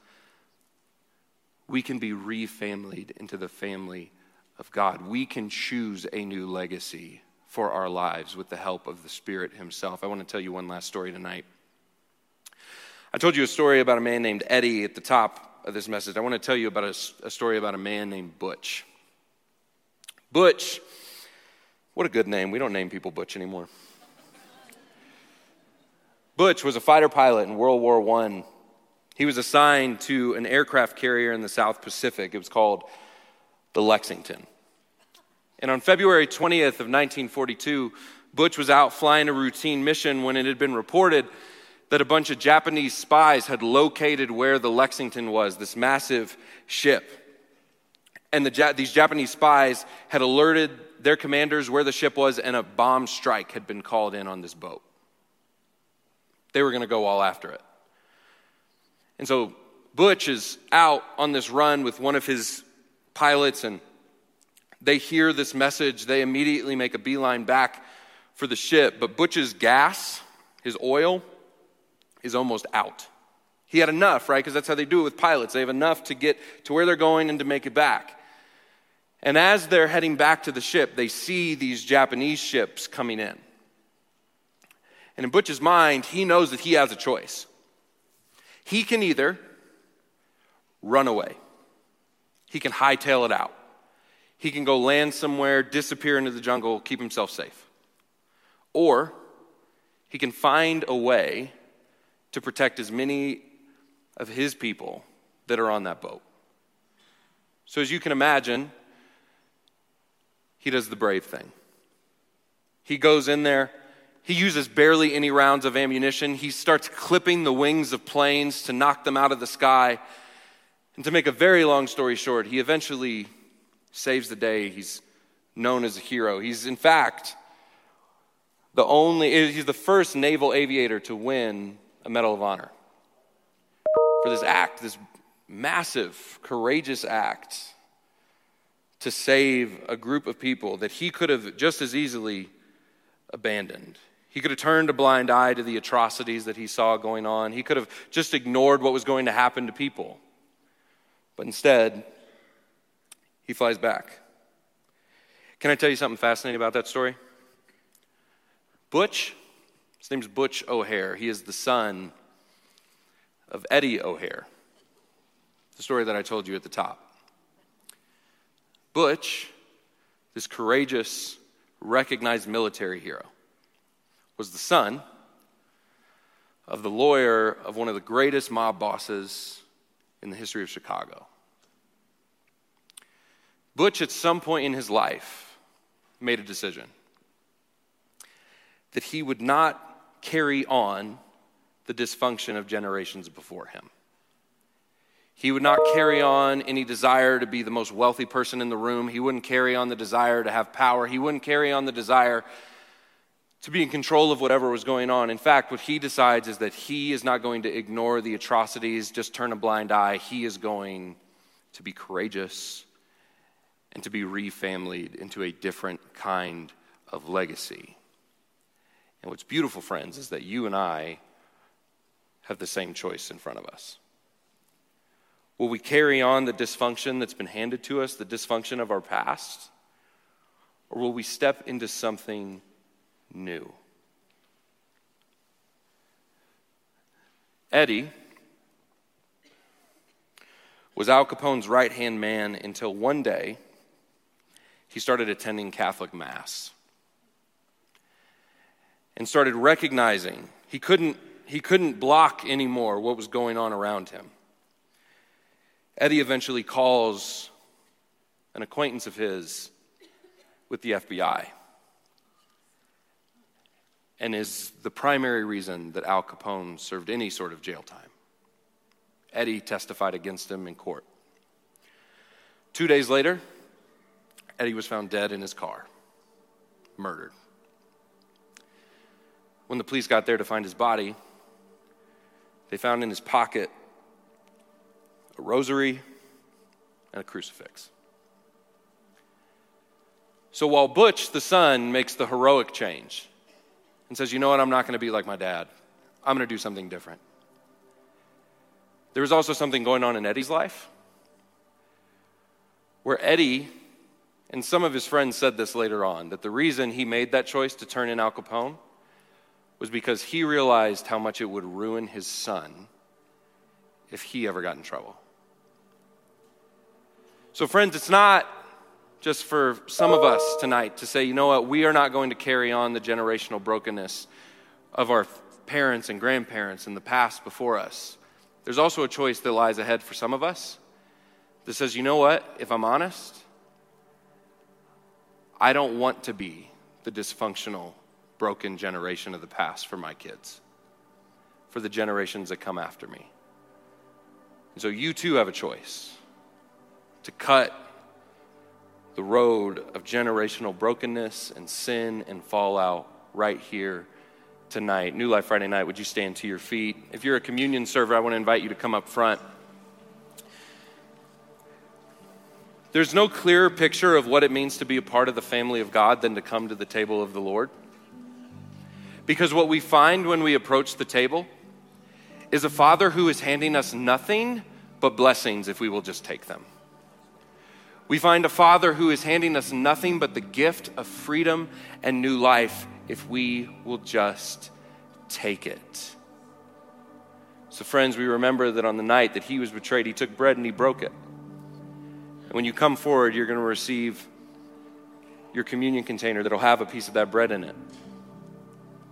We can be refamilied into the family of God. We can choose a new legacy for our lives with the help of the Spirit Himself. I want to tell you one last story tonight. I told you a story about a man named Eddie at the top of this message. I want to tell you about a, a story about a man named Butch. Butch, what a good name. We don't name people Butch anymore. Butch was a fighter pilot in World War I. He was assigned to an aircraft carrier in the South Pacific. It was called the Lexington. And on February 20th of 1942, Butch was out flying a routine mission when it had been reported that a bunch of Japanese spies had located where the Lexington was, this massive ship. And the, these Japanese spies had alerted their commanders where the ship was, and a bomb strike had been called in on this boat. They were going to go all after it. And so Butch is out on this run with one of his pilots, and they hear this message. They immediately make a beeline back for the ship. But Butch's gas, his oil, is almost out. He had enough, right? Because that's how they do it with pilots. They have enough to get to where they're going and to make it back. And as they're heading back to the ship, they see these Japanese ships coming in. And in Butch's mind, he knows that he has a choice. He can either run away, he can hightail it out, he can go land somewhere, disappear into the jungle, keep himself safe. Or he can find a way to protect as many of his people that are on that boat. So, as you can imagine, he does the brave thing. He goes in there, he uses barely any rounds of ammunition. He starts clipping the wings of planes to knock them out of the sky. And to make a very long story short, he eventually saves the day. He's known as a hero. He's, in fact, the only, he's the first naval aviator to win a Medal of Honor for this act, this massive, courageous act to save a group of people that he could have just as easily abandoned. He could have turned a blind eye to the atrocities that he saw going on. He could have just ignored what was going to happen to people. But instead, he flies back. Can I tell you something fascinating about that story? Butch, his name's Butch O'Hare. He is the son of Eddie O'Hare, the story that I told you at the top. Butch, this courageous, recognized military hero, was the son of the lawyer of one of the greatest mob bosses in the history of Chicago. Butch, at some point in his life, made a decision that he would not carry on the dysfunction of generations before him. He would not carry on any desire to be the most wealthy person in the room. He wouldn't carry on the desire to have power. He wouldn't carry on the desire to be in control of whatever was going on. In fact, what he decides is that he is not going to ignore the atrocities, just turn a blind eye. He is going to be courageous and to be refamilied into a different kind of legacy. And what's beautiful, friends, is that you and I have the same choice in front of us. Will we carry on the dysfunction that's been handed to us, the dysfunction of our past? Or will we step into something new? Eddie was Al Capone's right hand man until one day he started attending Catholic Mass and started recognizing he couldn't, he couldn't block anymore what was going on around him. Eddie eventually calls an acquaintance of his with the FBI and is the primary reason that Al Capone served any sort of jail time. Eddie testified against him in court. Two days later, Eddie was found dead in his car, murdered. When the police got there to find his body, they found in his pocket a rosary and a crucifix. So while Butch, the son, makes the heroic change and says, You know what, I'm not going to be like my dad, I'm going to do something different. There was also something going on in Eddie's life where Eddie and some of his friends said this later on that the reason he made that choice to turn in Al Capone was because he realized how much it would ruin his son if he ever got in trouble. So, friends, it's not just for some of us tonight to say, you know what, we are not going to carry on the generational brokenness of our parents and grandparents in the past before us. There's also a choice that lies ahead for some of us that says, you know what, if I'm honest, I don't want to be the dysfunctional, broken generation of the past for my kids, for the generations that come after me. And so you too have a choice to cut the road of generational brokenness and sin and fallout right here tonight. New Life Friday night, would you stand to your feet? If you're a communion server, I want to invite you to come up front. There's no clearer picture of what it means to be a part of the family of God than to come to the table of the Lord. Because what we find when we approach the table is a father who is handing us nothing but blessings if we will just take them. We find a father who is handing us nothing but the gift of freedom and new life if we will just take it. So, friends, we remember that on the night that he was betrayed, he took bread and he broke it. And When you come forward, you're going to receive your communion container that'll have a piece of that bread in it.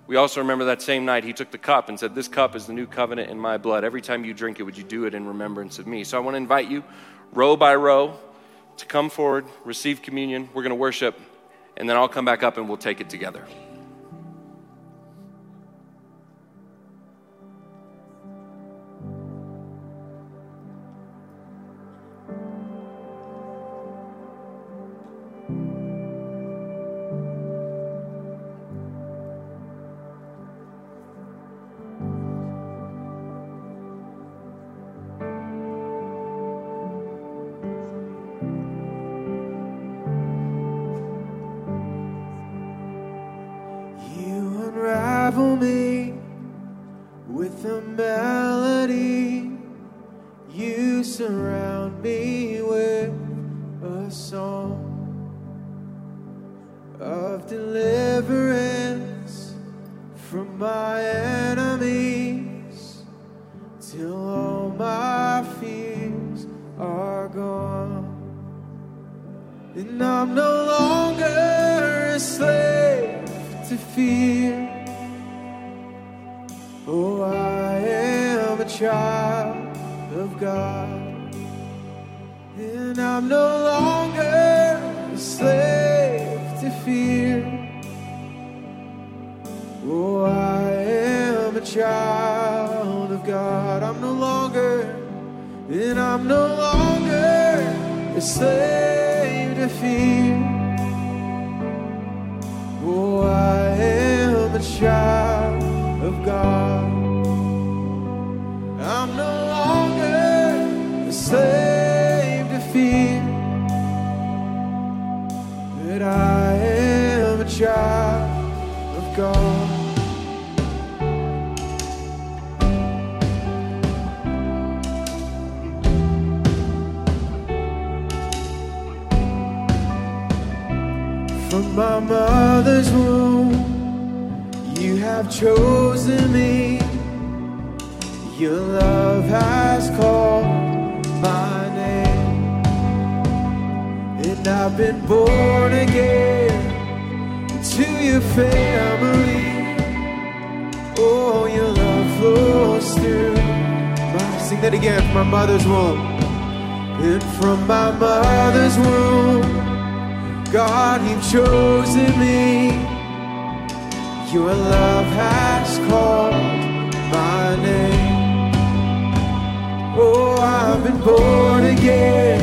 We also remember that same night he took the cup and said, This cup is the new covenant in my blood. Every time you drink it, would you do it in remembrance of me? So I want to invite you, row by row, to come forward, receive communion. We're going to worship and then I'll come back up and we'll take it together. My mother's womb. And from my mother's womb. God, you've chosen me. Your love has called my name. Oh, I've been born again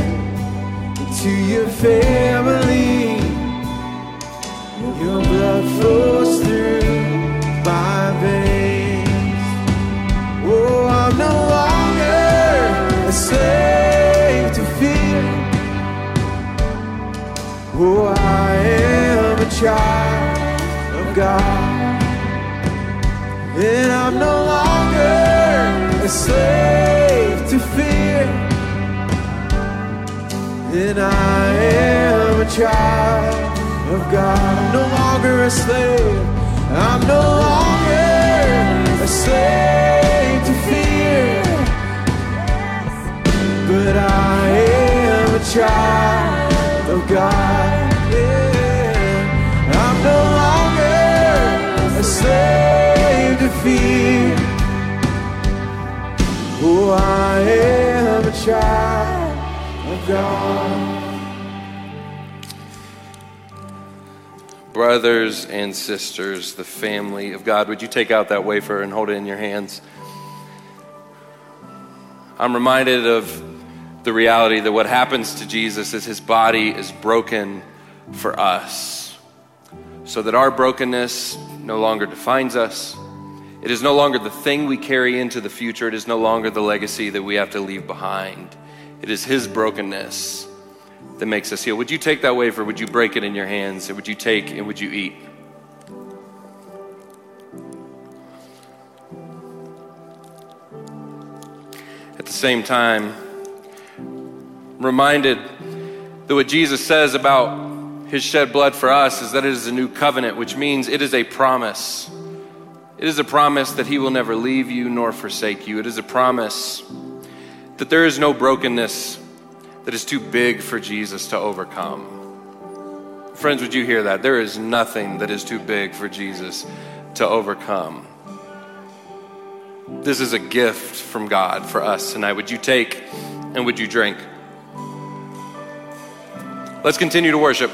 into your family. Your blood flows through my veins. Slave to fear. Oh, I am a child of God. And I'm no longer a slave to fear. And I am a child of God. I'm no longer a slave. I'm no longer a slave But I am a child of God. Yeah. I'm no longer a slave to fear. Oh, I am a child of God. Brothers and sisters, the family of God, would you take out that wafer and hold it in your hands? I'm reminded of the reality that what happens to Jesus is his body is broken for us, so that our brokenness no longer defines us. It is no longer the thing we carry into the future. It is no longer the legacy that we have to leave behind. It is his brokenness that makes us heal. Would you take that wafer? Would you break it in your hands? And would you take and would you eat? At the same time, reminded that what Jesus says about his shed blood for us is that it is a new covenant, which means it is a promise. It is a promise that he will never leave you nor forsake you. It is a promise that there is no brokenness that is too big for Jesus to overcome. Friends, would you hear that? There is nothing that is too big for Jesus to overcome. This is a gift from God for us tonight. Would you take and would you drink? Let's continue to worship.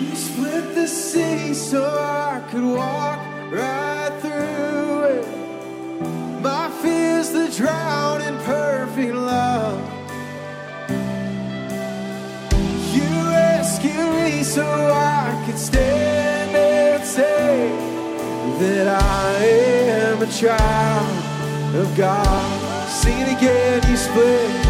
You split the city so I could walk right through it. My fears drown in perfect love. You rescued me so I could stand and say that I am a child of God. Sing it again, you split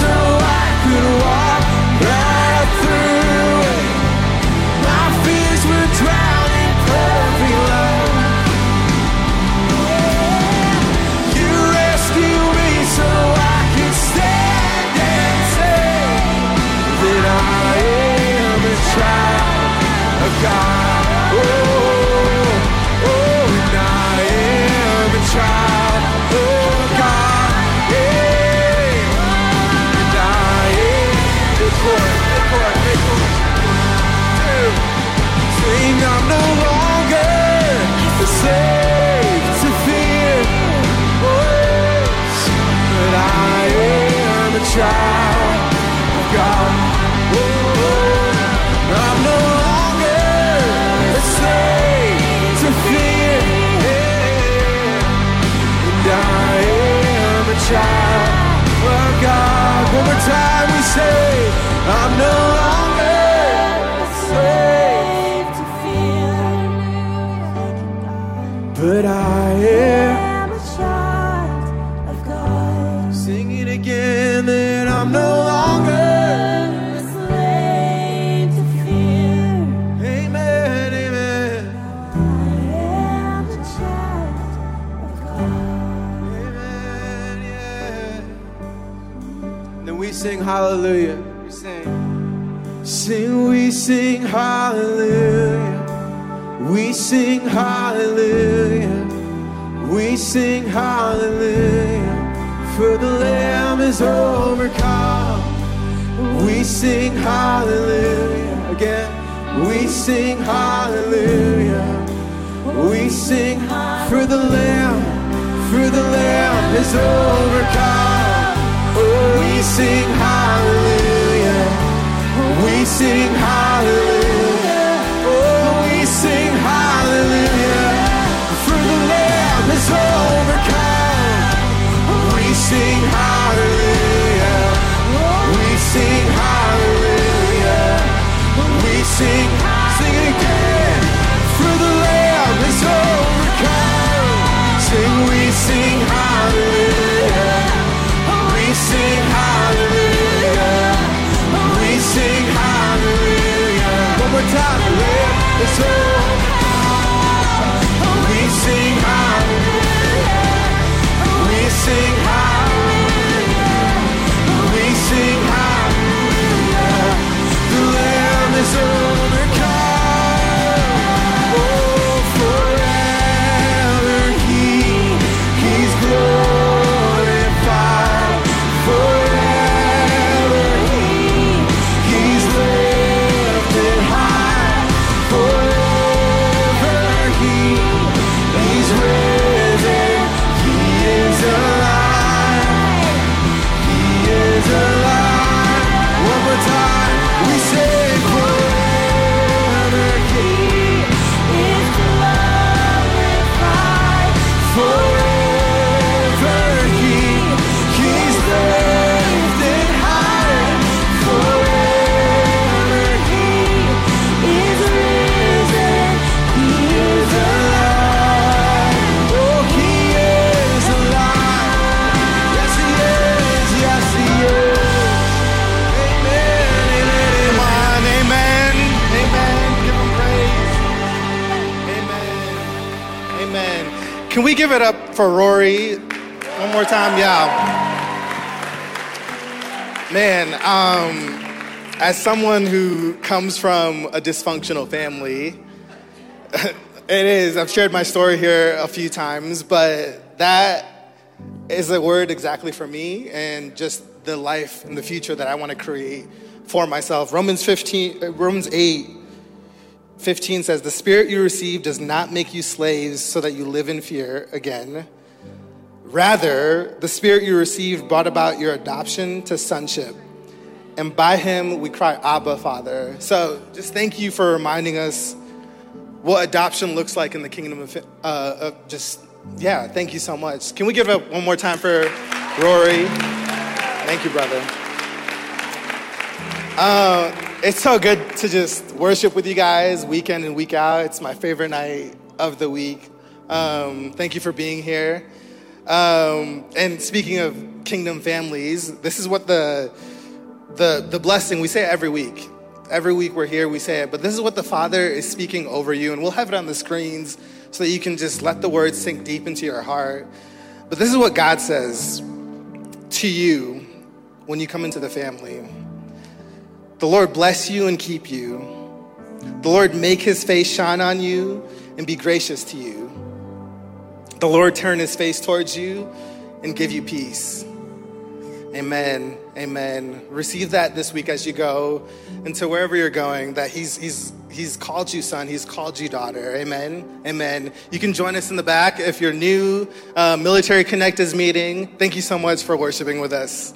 so child of God. I'm no longer a slave to fear. And I am a child of God. One more time we say, I'm no longer a slave, to fear. but I am. Sing hallelujah. We sing. Sing, we sing hallelujah. We sing hallelujah. We sing hallelujah. For the Lamb is overcome. We sing hallelujah. Again, we sing hallelujah. We sing for the Lamb, for the Lamb is overcome. We sing hallelujah. We sing hallelujah. Oh, we sing hallelujah. For the Lamb is overcome. We sing hallelujah. We sing hallelujah. We sing, sing it again. For the Lamb is overcome. Sing, we sing sing hallelujah. One more time. Can we give it up for Rory one more time? Yeah. Man, um, as someone who comes from a dysfunctional family, it is. I've shared my story here a few times, but that is a word exactly for me and just the life and the future that I want to create for myself. Romans 15, uh, Romans 8, 15 says, The spirit you receive does not make you slaves so that you live in fear again. Rather, the spirit you received brought about your adoption to sonship. And by him we cry, Abba, Father. So just thank you for reminding us what adoption looks like in the kingdom of, uh, of just, yeah, thank you so much. Can we give up one more time for Rory? Thank you, brother. Uh, it's so good to just worship with you guys week in and week out. It's my favorite night of the week. Um, thank you for being here. Um, and speaking of kingdom families, this is what the, the, the blessing, we say every week. Every week we're here, we say it, but this is what the Father is speaking over you, and we'll have it on the screens so that you can just let the words sink deep into your heart. But this is what God says to you when you come into the family. The Lord bless you and keep you. The Lord make his face shine on you and be gracious to you. The Lord turn his face towards you and give you peace. Amen. Amen. Receive that this week as you go into wherever you're going, that he's, he's, he's called you son, he's called you daughter. Amen. Amen. You can join us in the back if you're new. Uh, Military Connect is meeting. Thank you so much for worshiping with us.